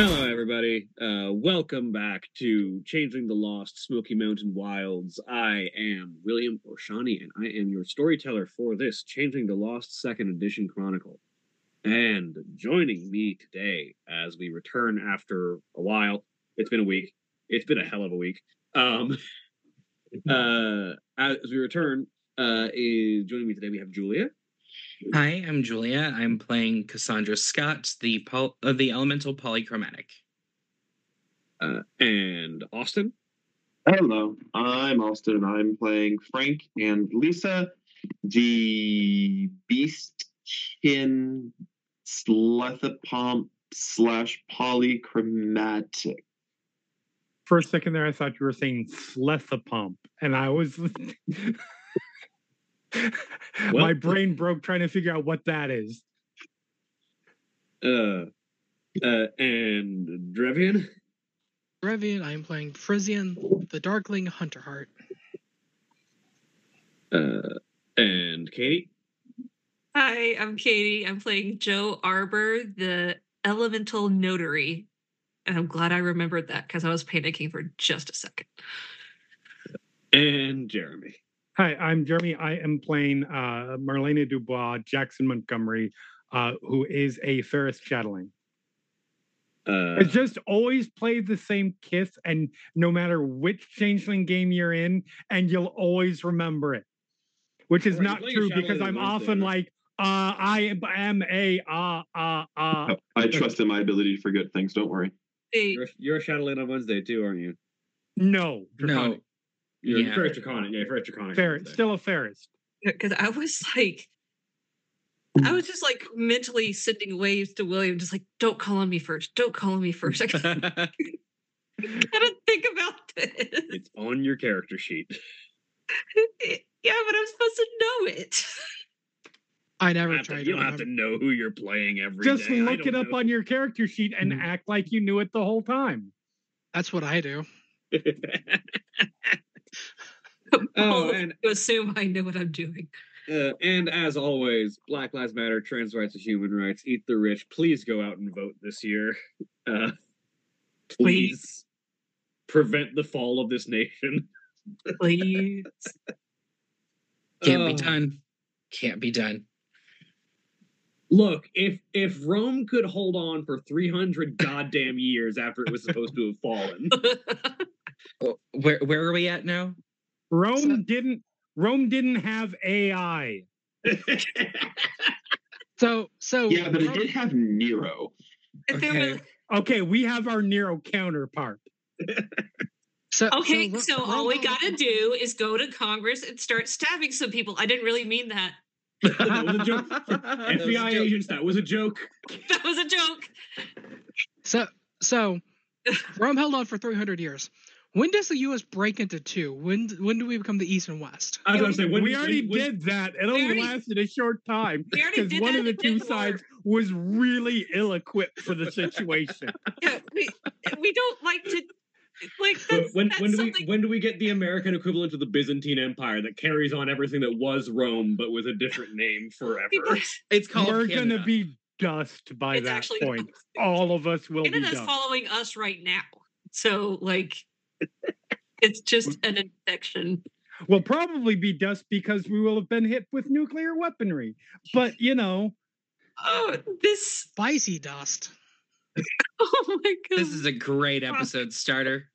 Hello, everybody. Uh, welcome back to Changeling the Lost Smoky Mountain Wilds. I am William Orshani, and I am your storyteller for this Changeling the Lost Second Edition Chronicle. And joining me today as we return after a while, it's been a week. It's been a hell of a week. Um, uh, as we return, uh, is joining me today. We have Julia. Hi, I'm Julia. I'm playing Cassandra Scott, the pol- uh, the elemental polychromatic. Uh, and Austin. Hello, I'm Austin, I'm playing Frank and Lisa, the beastkin slethopomp slash polychromatic. For a second there, I thought you were saying slethopump, and I was. My brain broke trying to figure out what that is. Uh, uh, and Drevian. Brevian, I am playing Frisian, the Darkling Hunterheart. Uh, and Katie. Hi, I'm Katie. I'm playing Jo Arbor, the elemental notary. And I'm glad I remembered that because I was panicking for just a second. And Jeremy. Hi, I'm Jeremy. I am playing uh, Marlena Dubois, Jackson Montgomery, uh, who is a Fairest Chatelaine. Uh, It's just always play the same kiss, and no matter which changeling game you're in, and you'll always remember it. Which is Right, not true because I'm often right? like, uh, I am a ah ah ah. I trust in my ability to forget things. Don't worry. You're, you're a Shadowland on Wednesday too, aren't you? No, No, You're Yeah. Fairest Draconic. Yeah, Fairest Draconic. on Fairest, still a Fairest. because I was like, I was just like mentally sending waves to William, just like, don't call on me first. Don't call on me first. I gotta, gotta think about this. It's on your character sheet. yeah, but I'm supposed to know it. I never don't have to- you don't have to know who you're playing every day. Just I look it up know. on your character sheet and Mhm. act like you knew it the whole time. That's what I do. oh, and to assume I know what I'm doing. uh, and as always, Black Lives Matter, trans rights are human rights. Eat the rich. Please go out and vote this year. Uh, please prevent the fall of this nation. Please. can't be Oh. done. Can't be done. Look, if if Rome could hold on for 300 goddamn years after it was supposed to have fallen, Where where are we at now? Rome So- didn't Rome didn't have AI. So, so Yeah, but it did have Nero. Okay. was- Okay, we have our Nero counterpart. So, okay, Ro- so all we gotta do is go to Congress and start stabbing some people. I didn't really mean that. That was a joke. That was a FBI joke. agents, that was a joke. That was a joke. So, so Rome held on for 300 years. When does the U.S. break into two? When when do we become the East and West? I was going to say, when we already when- did that. It only already- lasted a short time because one of the in two War. sides was really ill-equipped for the situation. Yeah, we, we don't like to like that's, when that's when do we when do we get the American equivalent of the Byzantine Empire that carries on everything that was Rome but with a different name forever? people- It's called We're Canada. gonna be dust by It's that actually point. All of us will be dust. following us right now. So like it's just an infection. We'll probably be dust because we will have been hit with nuclear weaponry. But you know, Oh, this Spicy dust. oh my god. This is a great episode starter.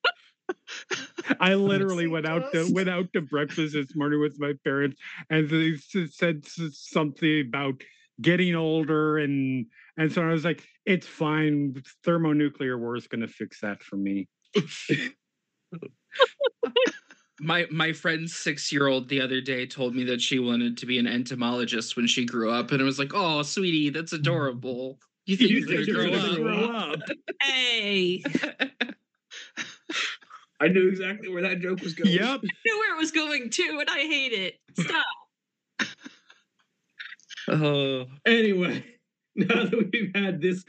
I literally went out to went out to breakfast this morning with my parents, and they said something about getting older and And so I was like, it's fine. Thermonuclear war is going to fix that for me. My my friend's six year old the other day told me that she wanted to be an entomologist when she grew up, and I was like, "Oh, sweetie, that's mm. adorable." You think You you're gonna grow gonna up? grow up? Hey, I knew exactly where that joke was going. Yep. I knew where it was going too, and I hate it. Stop. Oh, Anyway, now that we've had this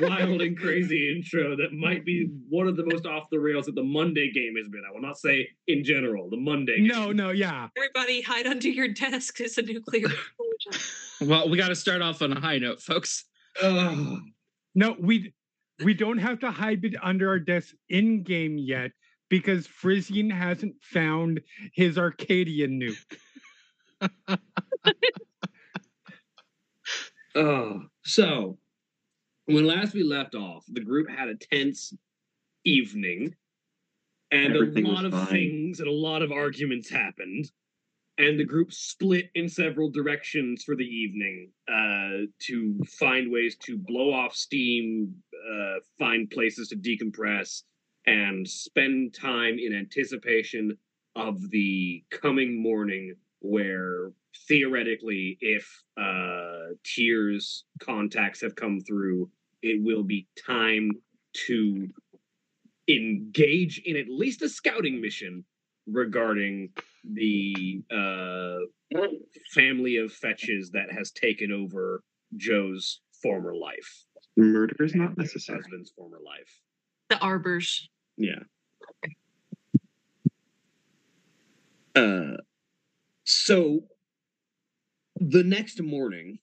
wild and crazy intro that might be one of the most off the rails that the Monday game has been. I will not say in general, the Monday game. No, game. no, yeah. Everybody hide under your desk. It's a nuclear explosion. well, we got to start off on a high note, folks. Ugh. No, we we don't have to hide it under our desk in game yet because Frisian hasn't found his Arcadian nuke. Oh, so when last we left off, the group had a tense evening, and Everything a lot of fine. things and a lot of arguments happened, and the group split in several directions for the evening uh, to find ways to blow off steam, uh, find places to decompress, and spend time in anticipation of the coming morning where theoretically if uh Tier's contacts have come through it will be time to engage in at least a scouting mission regarding the uh family of fetches that has taken over jo's former life Murder is not and her necessary. husband's former life The arbors. yeah. Uh, so the next morning,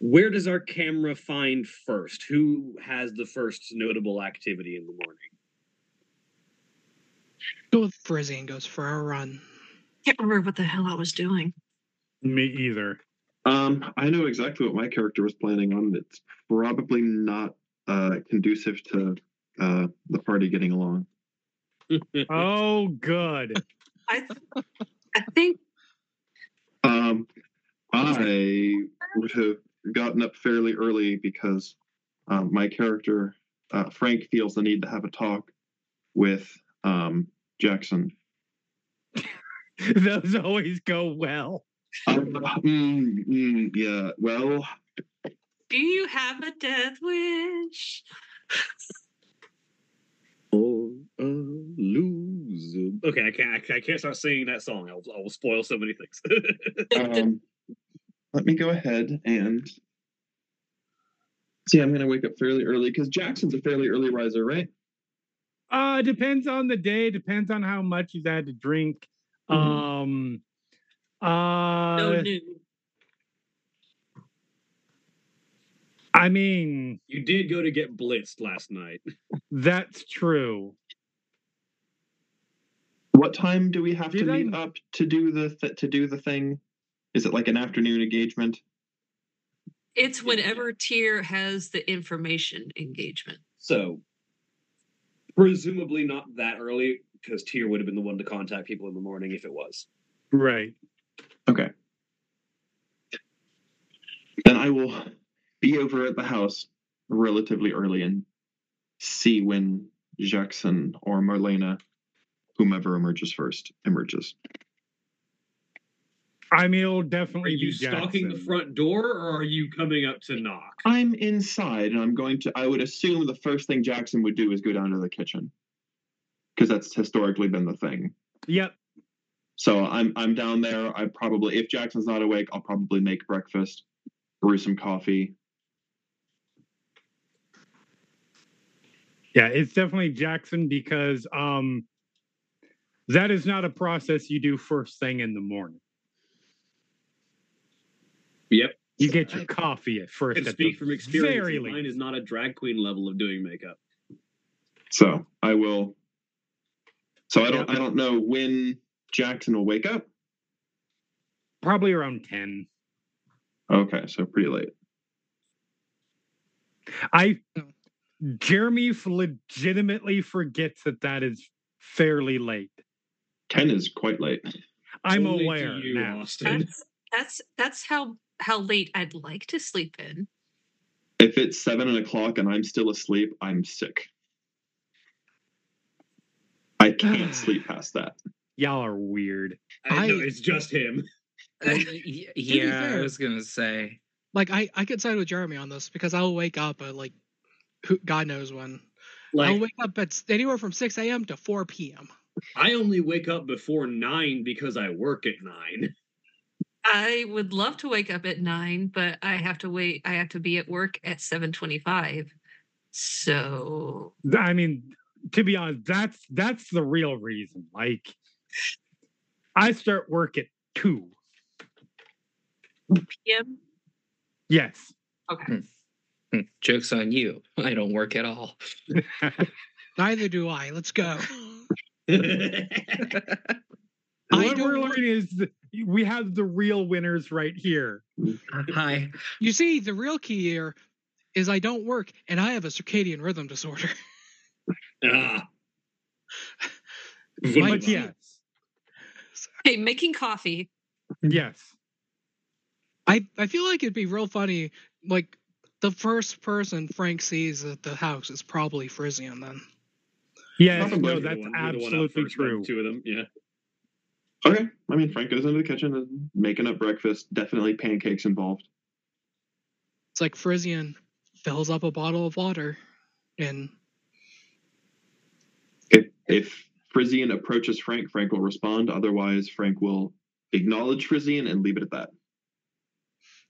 where does our camera find first? Who has the first notable activity in the morning? Go with Frizzy and goes for a run. Can't remember what the hell I was doing. Me either. Um, I know exactly what my character was planning on. It's probably not uh, conducive to uh, the party getting along. Oh, good. I, I think Um, I would have gotten up fairly early because um, my character, uh, Frank, feels the need to have a talk with um, Jackson. Those always go well. Um, mm, mm, yeah, well, Do you have a death wish? or a loser. Okay, I can't. I can't start singing that song. I will, I will spoil so many things. um, let me go ahead and see. I'm going to wake up fairly early because Jackson's a fairly early riser, right? Uh depends on the day, depends on how much he's had to drink. Mhm. Um No uh new. I mean, you did go to get blitzed last night. that's true. What time do we have to Did I- meet up to do the th- to do the thing? Is it like an afternoon engagement? It's whenever Tier has the information engagement. So, presumably not that early, because Tier would have been the one to contact people in the morning if it was. Right. Okay. Then I will be over at the house relatively early and see when Jackson or Marlena, whomever emerges first, emerges. I mean, it'll Are definitely you be stalking the front door, or are you coming up to knock? I'm inside and I'm going to, I would assume the first thing Jackson would do is go down to the kitchen. Because that's historically been the thing. Yep. So I'm I'm down there. I probably if Jackson's not awake, I'll probably make breakfast, brew some coffee. Yeah, it's definitely Jackson because um that is not a process you do first thing in the morning. Yep. You get your coffee at first. And at speak the from experience. Very Mine is not a drag queen level of doing makeup. So I will. So I don't I don't know when Jackson will wake up. Probably around 10. Okay, so pretty late. I Jeremy legitimately forgets that that is fairly late. Ten is quite late. I'm Only aware you, now. Austin. That's that's that's how how late I'd like to sleep in. If it's seven o'clock and I'm still asleep, I'm sick. I can't sleep past that. Y'all are weird. I, know it's just him. Uh, y- yeah, I was gonna say. Like I, I could side with Jeremy on this because I'll wake up at like, who, God knows when. I'll wake up at anywhere from 6 a.m. to 4 p.m. I only wake up before nine because I work at nine. I would love to wake up at nine, but I have to wait. I have to be at work at seven twenty-five. So I mean, to be honest, that's that's the real reason. Like, I start work at two. PM. Yes. Okay. Hmm, Joke's on you. I don't work at all. Neither do I. Let's go. what we're learning is we have the real winners right here. Hi. You see, the real key here is I don't work and I have a circadian rhythm disorder. ah. My- But yes, Okay, making coffee. yes. I, I feel like it'd be real funny. Like, the first person Frank sees at the house is probably Frisian then. Yeah, no, that's You're the one- you're the one up absolutely first, true. Two of them, yeah. Okay. I mean, Frank goes into the kitchen and making up breakfast. Definitely pancakes involved. It's like Frisian fills up a bottle of water and If if Frisian approaches Frank, Frank will respond. Otherwise, Frank will acknowledge Frisian and leave it at that.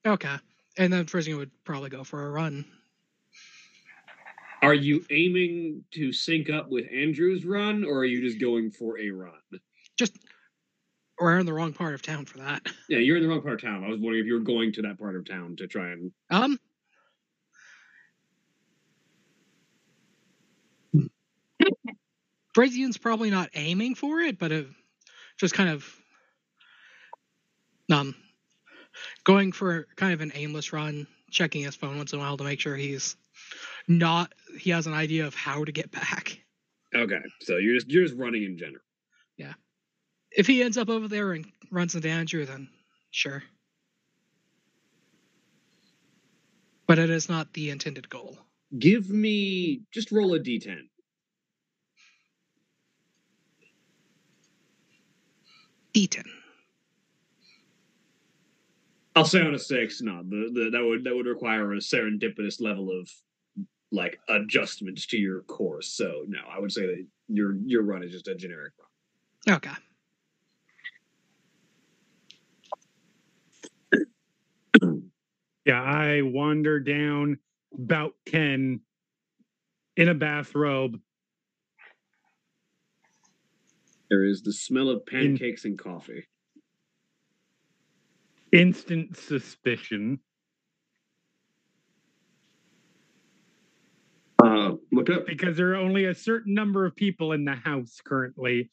okay. And then Frisian would probably go for a run. Are you aiming to sync up with Andrew's run, or are you just going for a run? Just we're in the wrong part of town for that. Yeah, you're in the wrong part of town. I was wondering if you were going to that part of town to try and. Um Brazian's probably not aiming for it, but it, just kind of um going for kind of an aimless run, checking his phone once in a while to make sure he's not he has an idea of how to get back. Okay, so you're just you're just running in general. If he ends up over there and runs into Andrew, then sure. But it is not the intended goal. Give me just roll a d10. D10. I'll say on a six. No, the, the that would that would require a serendipitous level of like adjustments to your course. So no, I would say that your your run is just a generic run. Okay. Yeah, I wander down about 10 in a bathrobe. There is the smell of pancakes and coffee. Instant suspicion. Uh, look up. because there are only a certain number of people in the house currently.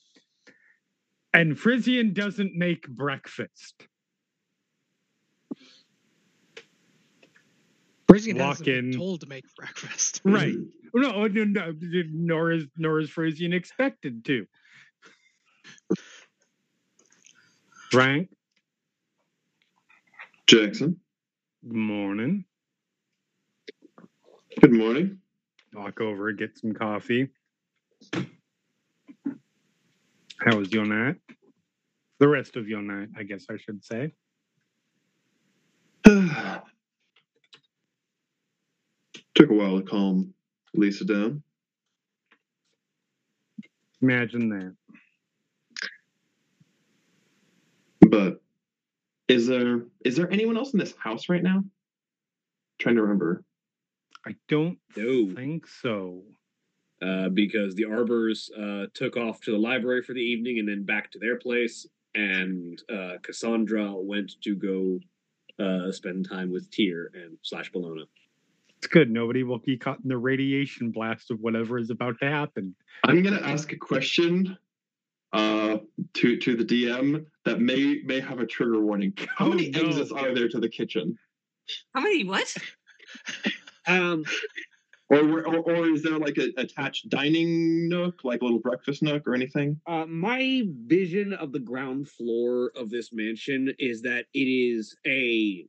And Frisian doesn't make breakfast. Frisian Walk hasn't been in. told to make breakfast. Right. No, oh, no, no, nor is nor is Frisian expected to. Frank, Jackson. good morning. Good morning. Walk over, get some coffee. How was your night? The rest of your night, I guess I should say. Took a while to calm Lisa down. Imagine that. But is there is there anyone else in this house right now? trying to remember. I don't No. think so. uh, because the Arbors uh, took off to the library for the evening and then back to their place, and uh, Cassandra went to go uh, spend time with Tier and slash Bologna. It's good. Nobody will be caught in the radiation blast of whatever is about to happen. I'm gonna ask a question uh to to the DM that may may have a trigger warning. How Oh, many no. exits are there to the kitchen? How many what? Um, Or, or or is there like a attached dining nook, like a little breakfast nook or anything? uh, my vision of the ground floor of this mansion is that it is a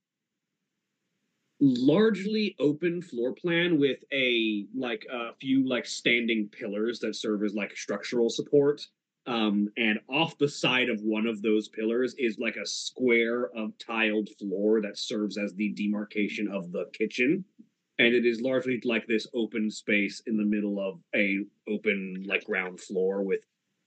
largely open floor plan with a like a few like standing pillars that serve as like structural support um and off the side of one of those pillars is like a square of tiled floor that serves as the demarcation of the kitchen and it is largely like this open space in the middle of a open like ground floor with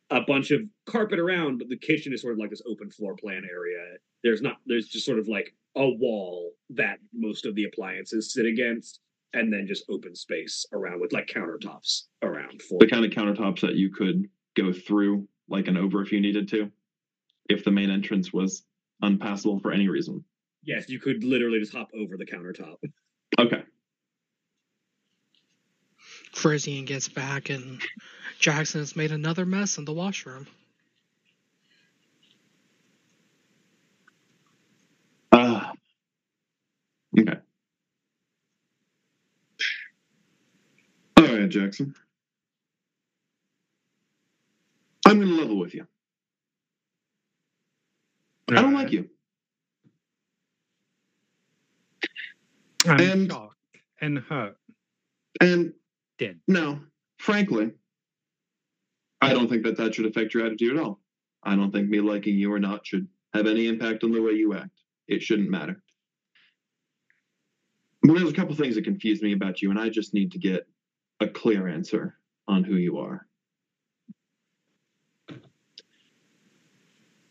a bunch of carpet around but the kitchen is sort of like this open floor plan area there's not there's just sort of like a wall that most of the appliances sit against and then just open space around with like countertops around for The kind of countertops that you could go through like an over if you needed to, if the main entrance was unpassable for any reason. yes you could literally just hop over the countertop Okay. Frisian gets back and Jackson has made another mess in the washroom. Ah. okay. All right, Jackson. I'm going to level with you. I don't like you. I'm And- shocked and hurt. And Dead. no, frankly, I don't think that that should affect your attitude at all. I don't think me liking you or not should have any impact on the way you act. It shouldn't matter. But there's a couple things that confuse me about you, and I just need to get a clear answer on who you are.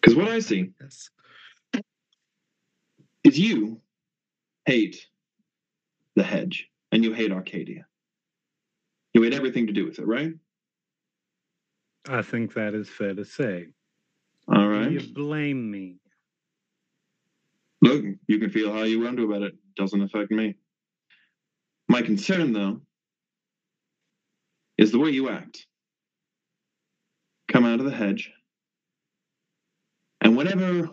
Because what I see Yes. is you hate the hedge and you hate Arcadia. You hate everything to do with it, right? I think that is fair to say. All right. You blame me. Look, you can feel how you want to about it. Doesn't affect me. My concern, though, is the way you act. Come out of the hedge, and whenever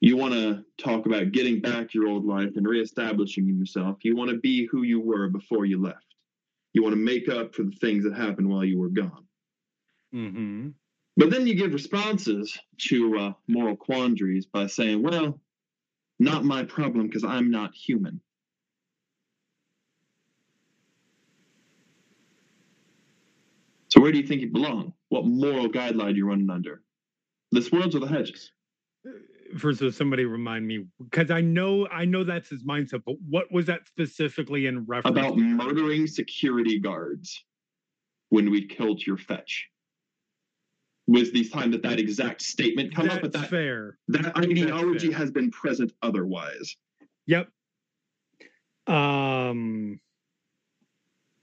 you want to talk about getting back your old life and reestablishing yourself, you want to be who you were before you left. You want to make up for the things that happened while you were gone. Mm-hmm. But then you give responses to uh, moral quandaries by saying, well, not my problem because I'm not human. So where do you think you belong? What moral guideline you're running under? This world's or the hedges? First, of somebody remind me because I know I know that's his mindset, but what was that specifically in reference? About to? murdering security guards when we killed your fetch. Was the time that that exact statement come That's up? But that, fair. that ideology fair. has been present otherwise. Yep. Um.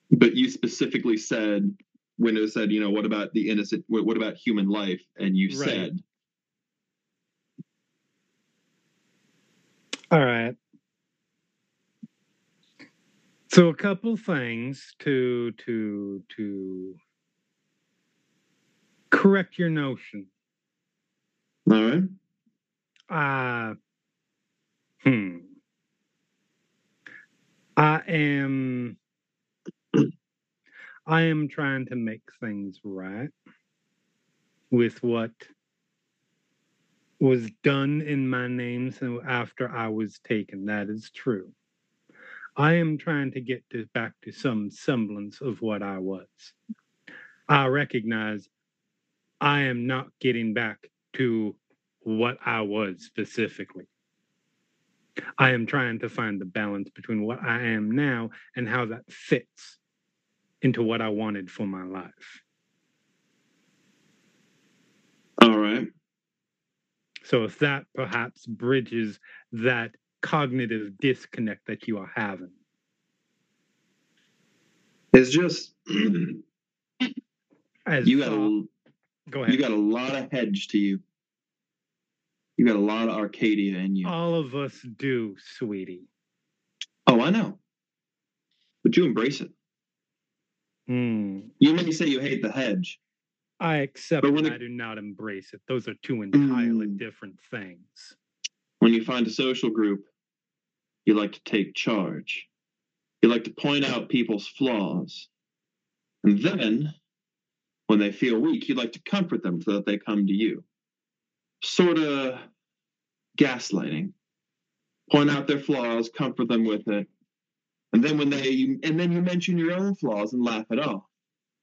but you specifically said when it said you know what about the innocent what, what about human life and you Right. said All right. So a couple things to to to correct your notion. all right Uh hmm. I am I am trying to make things right with what was done in my name so after I was taken. That is true. I am trying to get to, back to some semblance of what I was. I recognize I am not getting back to what I was specifically. I am trying to find the balance between what I am now and how that fits into what I wanted for my life. all right So if that perhaps bridges that cognitive disconnect that you are having. it's just you got a, go ahead. you got a lot of hedge to you you got a lot of arcadia in you All of us do, sweetie. oh i know but you embrace it Hmm. you may say you hate the hedge I accept But when and it- I do not embrace it. Those are two entirely Mm. different things. when you find a social group you like to take charge you like to point out people's flaws and then when they feel weak you like to comfort them so that they come to you sort of gaslighting point out their flaws, comfort them with it, and then when they and then you mention your own flaws and laugh it off,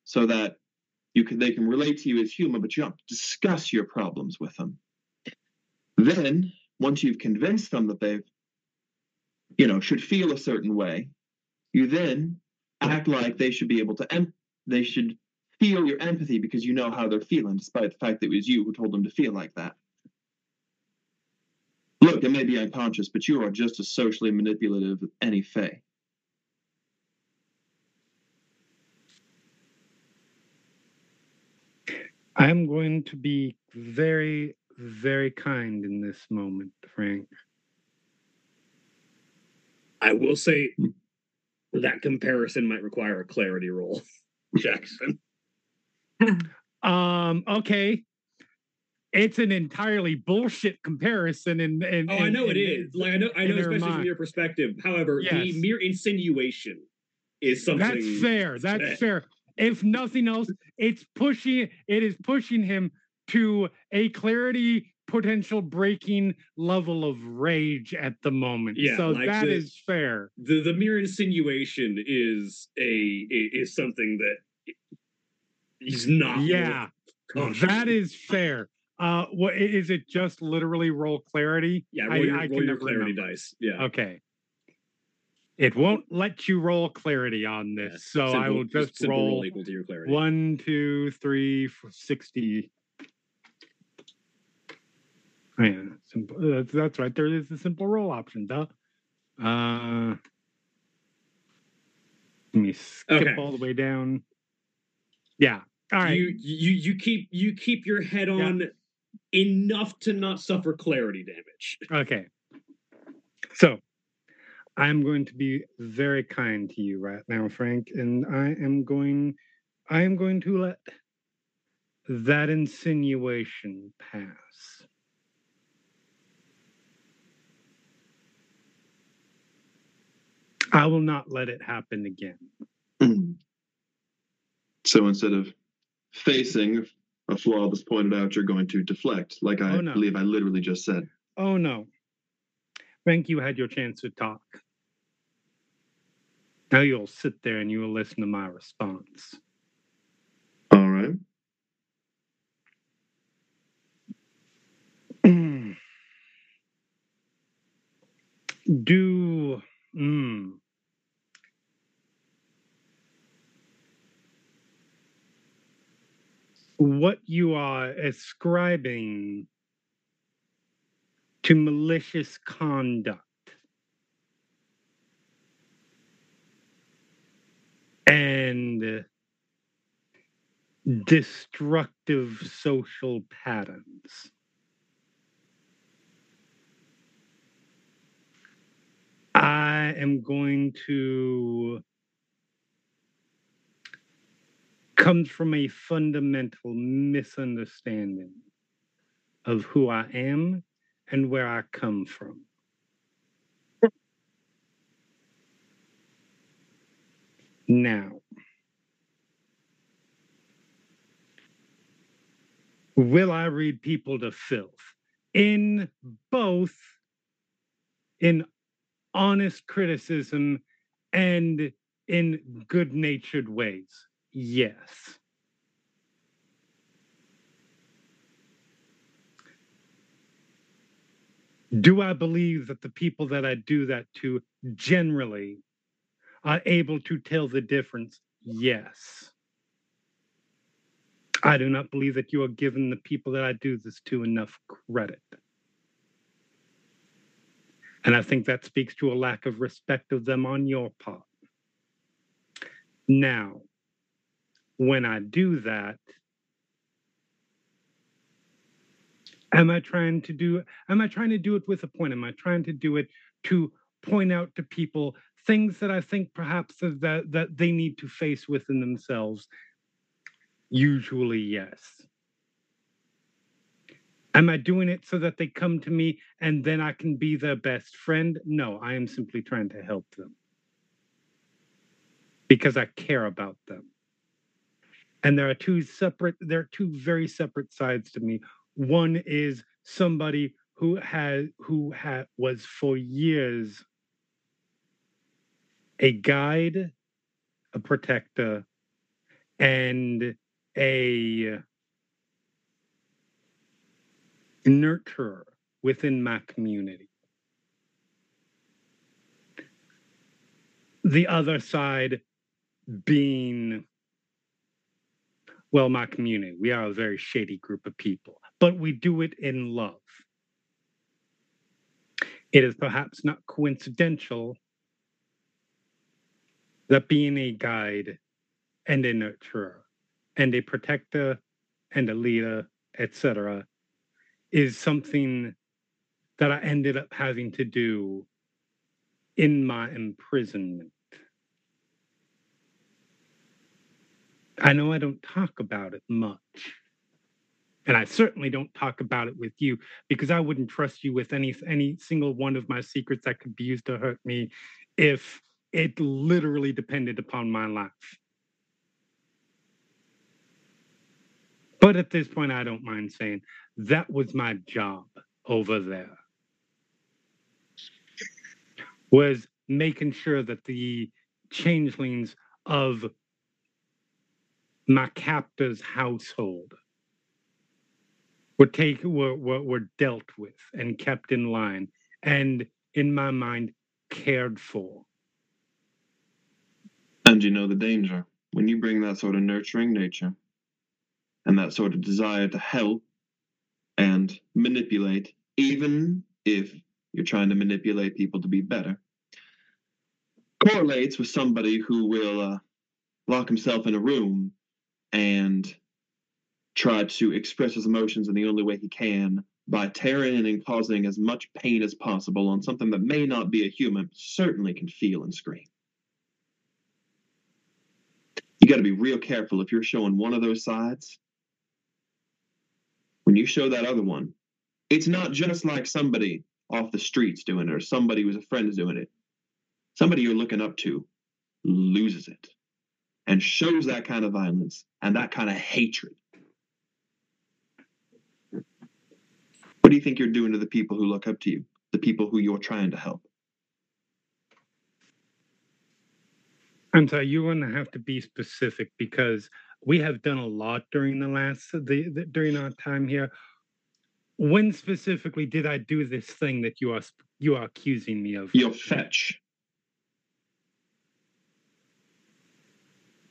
so that you can they can relate to you as human, but you don't discuss your problems with them. Then, once you've convinced them that they've, you know, should feel a certain way, you then act like they should be able to em- they should feel your empathy because you know how they're feeling, despite the fact that it was you who told them to feel like that. Look, it may be unconscious, but you are just as socially manipulative as any Fae. I'm going to be very, very kind in this moment, Frank. I will say that comparison might require a clarity roll, Jackson. Um, okay. It's an entirely bullshit comparison and, and Oh, I know it is. Like I know, I know, her especially from your perspective. However, Yes. the mere insinuation is something That's fair. That's that- fair. If nothing else, it's pushing it is pushing him to a clarity potential breaking level of rage at the moment. Yeah, so like that the- is fair. the the mere insinuation is a is something that he's not. Yeah. That is fair. Uh what i- is it just literally roll clarity? yeah. I- Roll your, I roll can your never clarity remember. dice. Yeah. Okay. It won't let you roll clarity on this. Yeah. So I will just simple roll equal to your clarity. One, two, three, sixty. Oh, yeah, simple. uh, That's, that's right. There is a simple roll option, duh. Uh, let me skip Okay. all the way down. Yeah. All right. You you you keep you keep your head on enough to not suffer clarity damage. Okay. So I'm going to be very kind to you right now, Frank, and I am going I am going to let that insinuation pass. I will not let it happen again. So instead of facing a flaw that's pointed out, you're going to deflect, like I Oh, no. believe I literally just said. Oh no. Frank, you had your chance to talk. Now you'll sit there and you will listen to my response. All right. Do mm, what you are ascribing to malicious conduct and destructive social patterns. I am going to comes from a fundamental misunderstanding of who I am and where I come from. Now, will I read people to filth in both in honest criticism and in good natured ways? Yes. Do I believe that the people that I do that to generally are able to tell the difference? Yes. I do not believe that you are giving the people that I do this to enough credit. And I think that speaks to a lack of respect of them on your part. Now, when I do that, am I trying to do am I trying to do it with a point? Am I trying to do it to point out to people things that I think perhaps that that, they need to face within themselves? Usually, yes. Am I doing it so that they come to me and then I can be their best friend? No, I am simply trying to help them because I care about them. And there are two separate, there are two very separate sides to me. One is somebody who had who had was for years a guide, a protector, and a nurturer within my community. The other side being, well, my community. We are a very shady group of people, but we do it in love. It is perhaps not coincidental that being a guide and a nurturer and a protector and a leader, etc., is something that I ended up having to do in my imprisonment. I know I don't talk about it much. And I certainly don't talk about it with you because I wouldn't trust you with any any single one of my secrets that could be used to hurt me if it literally depended upon my life. But at this point, I don't mind saying that was my job over there. Was making sure that the changelings of my captor's household were taken were, were, were dealt with and kept in line and in my mind cared for And you know the danger when you bring that sort of nurturing nature and that sort of desire to help and manipulate, even if you're trying to manipulate people to be better, correlates with somebody who will uh, lock himself in a room and try to express his emotions in the only way he can by tearing and causing as much pain as possible on something that may not be a human, but certainly can feel and scream. You got to be real careful if you're showing one of those sides. When you show that other one, it's not just like somebody off the streets doing it or somebody who's a friend is doing it. Somebody you're looking up to loses it and shows that kind of violence and that kind of hatred. What do you think you're doing to the people who look up to you, the people who you're trying to help? And so you're going to have to be specific because we have done a lot during the last the, the during our time here. When specifically did I do this thing that you are you are accusing me of? You'll fetch.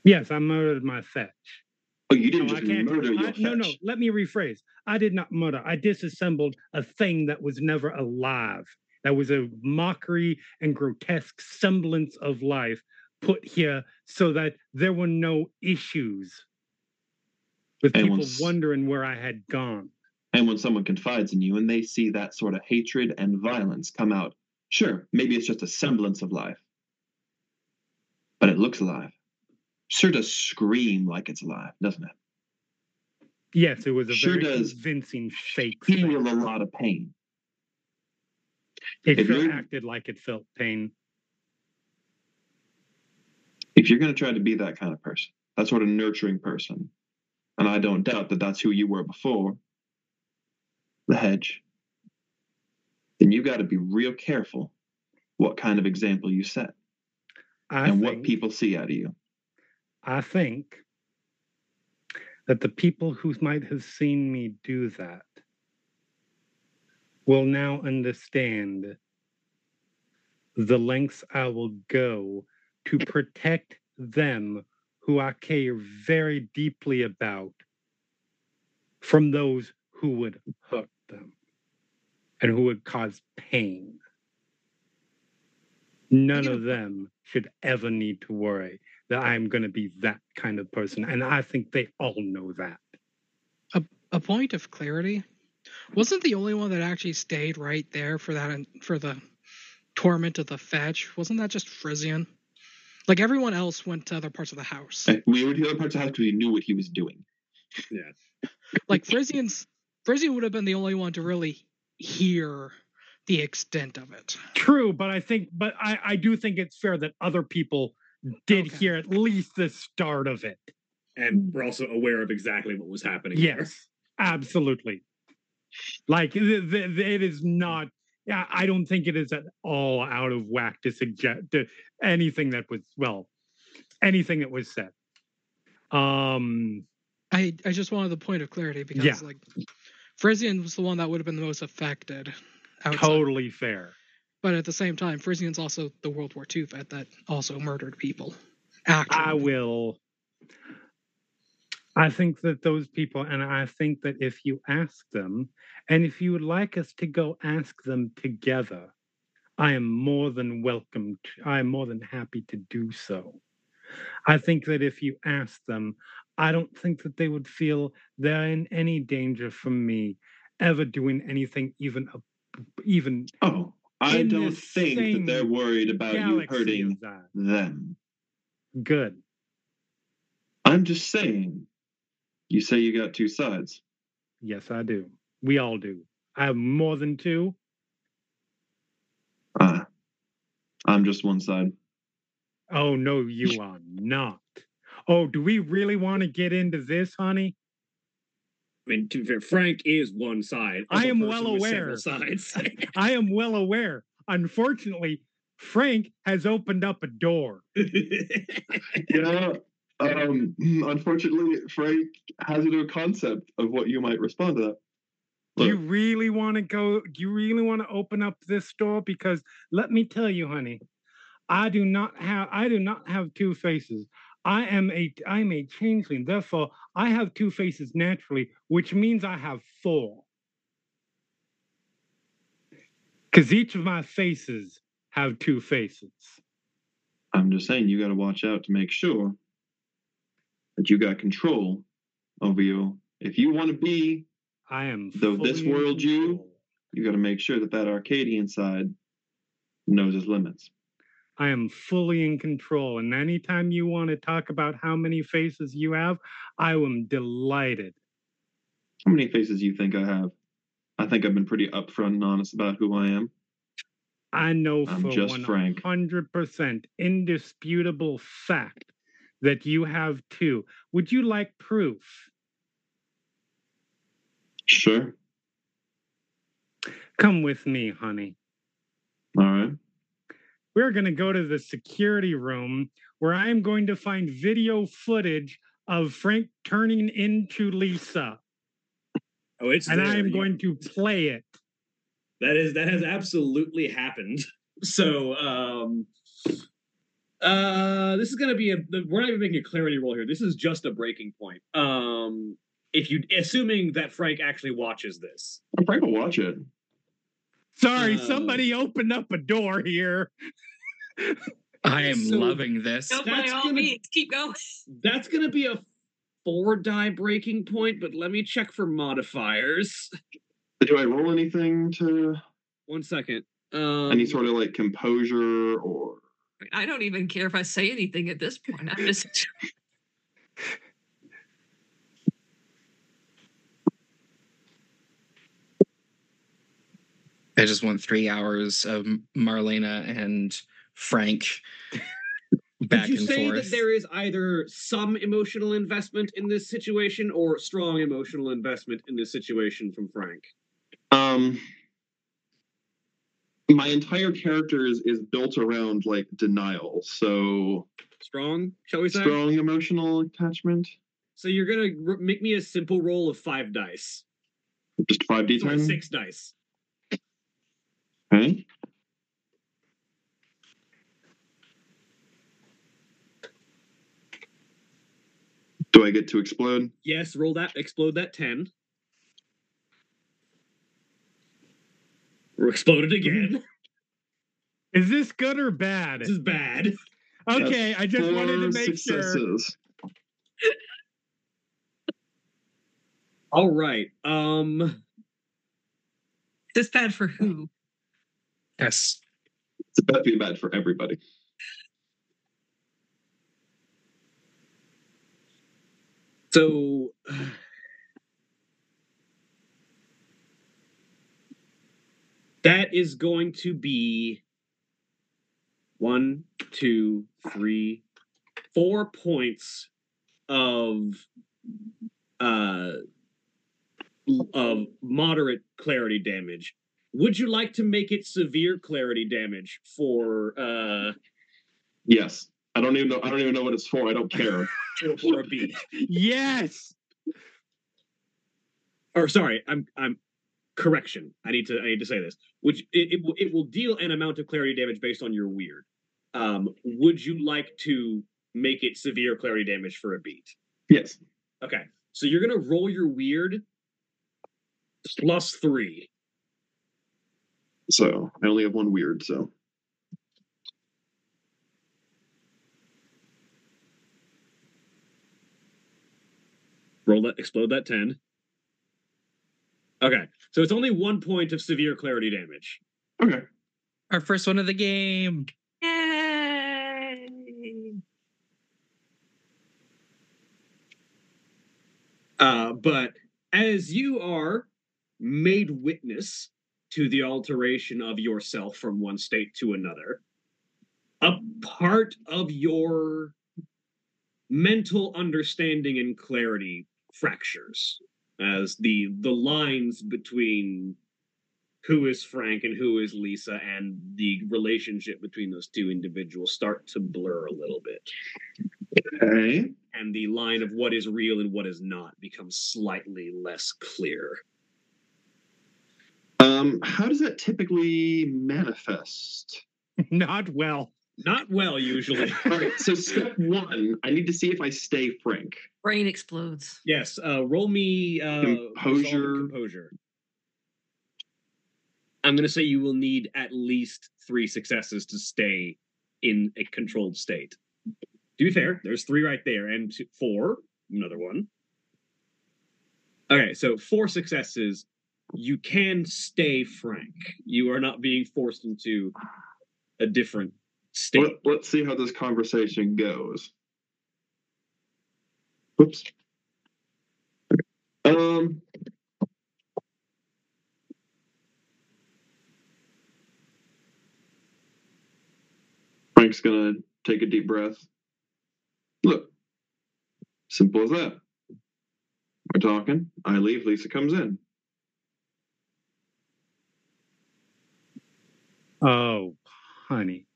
Yes, I murdered my fetch. Oh, you didn't No, I just can't. murder your I- fetch. no, no. Let me rephrase. I did not murder. I disassembled a thing that was never alive. That was a mockery and grotesque semblance of life put here so that there were no issues with And people once- wondering where I had gone. And when someone confides in you and they see that sort of hatred and violence come out, sure, maybe it's just a semblance of life, but it looks alive. Sure does scream like it's alive, doesn't it? Yes, it was a Sure very does convincing fake. Feel a lot of pain. It if sure acted like it felt pain. If you're going to try to be that kind of person, that sort of nurturing person, and I don't doubt that that's who you were before, the hedge, then you got to be real careful what kind of example you set I and what people see out of you. I think that the people who might have seen me do that will now understand the lengths I will go to protect them who I care very deeply about from those who would hurt them and who would cause pain. None of them should ever need to worry that I'm going to be that kind of person. And I think they all know that. A, A point of clarity. Wasn't the only one that actually stayed right there for that for the torment of the fetch? Wasn't that just Frisian? Like everyone else went to other parts of the house. We were the other parts of the house because we knew what he was doing. Yeah. like Frisian's Frisian would have been the only one to really hear the extent of it. True, but I think, but I, I do think it's fair that other people did Okay. hear at least the start of it. and we're also aware of exactly what was happening. there. Yes, absolutely. Like th- th- th- it is not. Yeah, I don't think it is at all out of whack to suggest to anything that was well, anything that was said. Um, I I just wanted the point of clarity because Yeah. like Frisian was the one that would have been the most affected. outside. totally fair. But at the same time, Frisian's also the World War II vet that also murdered people. Actually. I will. I think that those people, and I think that if you ask them, and if you would like us to go ask them together, I am more than welcome. To, I am more than happy to do so. I think that if you ask them, I don't think that they would feel they're in any danger from me ever doing anything, even a, even Oh, I don't think that they're worried about you hurting them. Good. I'm just saying. You say you got two sides. Yes, I do. We all do. I have more than two. Uh, I'm just one side. Oh no, you are not. Oh, do we really want to get into this, honey? I mean, to be fair, Frank is one side. I am well aware. several Sides. I am well aware. Unfortunately, Frank has opened up a door. Yeah. Um, unfortunately, Frank has no concept of what you might respond to that. Do you really want to go? Do you really want to open up this door? Because let me tell you, honey, I do not have I do not have two faces. I am a I am a changeling. Therefore, I have two faces naturally, which means I have four. Because each of my faces have two faces. I'm just saying you got to watch out to make sure that you got control over you. If you want to be, I am Though this world you- you got to make sure that that Arcadian side knows its limits. I am fully in control. And anytime you want to talk about how many faces you have, I am delighted. How many faces do you think I have? I think I've been pretty upfront and honest about who I am. I know I'm for just 100% indisputable fact that you have too. Would you like proof? Sure. Come with me, honey. All right. We're going to go to the security room where I am going to find video footage of Frank turning into Lisa. oh, it's And I am going to play it. That is that has absolutely happened. So um uh this is gonna be a we're not even making a clarity roll here. This is just a breaking point. Um if you assuming that Frank actually watches this. Frank will watch it. Sorry, Uh, somebody opened up a door here. I am So- loving this. No, by That's all gonna- means, keep going. That's gonna be a four die breaking point, but let me check for modifiers. Do I roll anything to One second. Um any sort of like composure or I don't even care if I say anything at this point. I'm just I just want three hours of Marlene and Frank back Would you and say forth. that there is either some emotional investment in this situation or strong emotional investment in this situation from Frank? um my entire character is is built around like denial. So strong, shall we say? Strong emotional attachment. So you're gonna r- make me a simple roll of five dice. Just five d ten. Six dice. Okay. Do I get to explode? Yes, roll that explode that 10. exploded again. Is this good or bad? This is bad. Okay, I just wanted to make successes. sure. All right. Um this bad for who? Yes. It's about to be bad for everybody. So That is going to be one, two, three, four points of uh of moderate clarity damage. Would you like to make it severe clarity damage for uh Yes. I don't even know. I don't even know what it's for. I don't care. for, a beat? Yes. Or sorry, I'm I'm correction. I need to I need to say this. Which it, it will it will deal an amount of clarity damage based on your Wyrd. Um, would you like to make it severe clarity damage for a beat? yes. Okay, so you're gonna roll your Wyrd plus three. So I only have one Wyrd. So Roll that, explode that 10. Okay, so it's only one point of severe clarity damage. okay. Our first one of the game. Yay! Uh, but as you are made witness to the alteration of yourself from one state to another, a part of your mental understanding and clarity fractures as the the lines between who is Frank and who is Lisa and the relationship between those two individuals start to blur a little bit Okay. and the line of what is real and what is not becomes slightly less clear. Um, how does that typically manifest? Not well. Not well, usually. All right. So step one, I need to see if I stay Frank. Brain explodes. yes, uh, roll me uh, resolve Composure. composure. I'm going to say you will need at least three successes to stay in a controlled state. To be fair, there's three right there, and two, four, another one. Okay, so four successes. You can stay Frank. You are not being forced into a different state. Let, let's see how this conversation goes. Whoops. Um. Frank's gonna take a deep breath. Look, simple as that. We're talking. I leave. Lisa comes in. Oh, honey.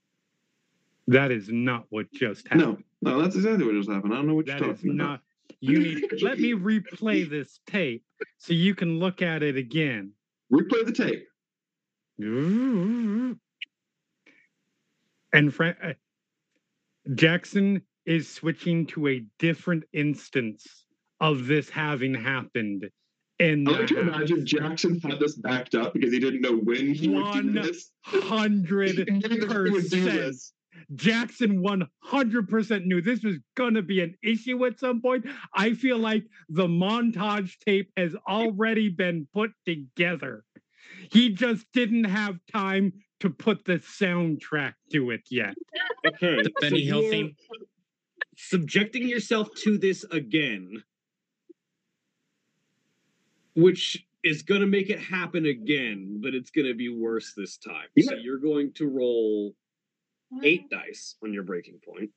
That is not what just happened. No, no, that's exactly what just happened. I don't know what That you're talking about. not. You need. let me replay this tape so you can look at it again. Replay the tape. And Fra- uh, Jackson is switching to a different instance of this having happened. In I like to imagine Jackson had this backed up because he didn't know when he would do this. hundred He knew that he would do percent. Jackson 100% knew this was going to be an issue at some point. I feel like the montage tape has already been put together. He just didn't have time to put the soundtrack to it yet. Okay, The Benny Hill theme. Subjecting yourself to this again, which is going to make it happen again, but it's going to be worse this time. So you're going to roll eight dice on your breaking point.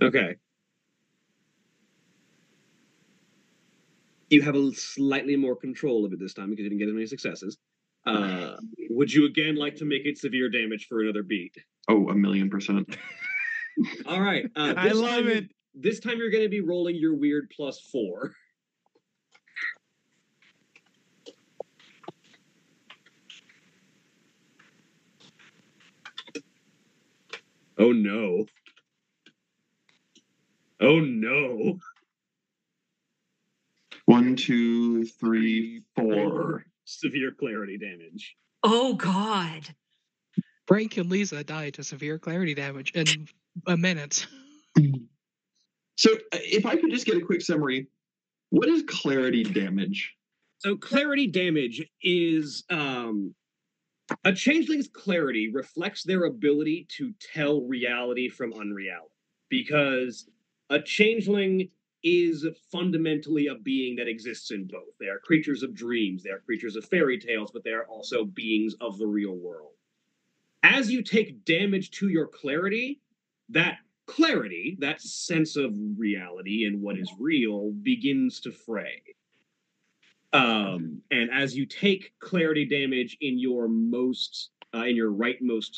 Okay. You have a slightly more control of it this time because you didn't get as many successes. Uh, would you again like to make it severe damage for another beat? Oh, a million percent. All right. Uh, I love time- it. This time you're going to be rolling your Wyrd plus four. Oh no. Oh no. One, two, three, four. Severe clarity damage. Oh God. Frank and Lisa died to severe clarity damage in a minute. So, if I could just get a quick summary, what is clarity damage? So clarity damage is um a changeling's clarity reflects their ability to tell reality from unreality because a changeling is fundamentally a being that exists in both. They are creatures of dreams, they are creatures of fairy tales, but they are also beings of the real world. As you take damage to your clarity, that clarity, that sense of reality and what is real, begins to fray. Um, and as you take clarity damage in your most, uh, in your rightmost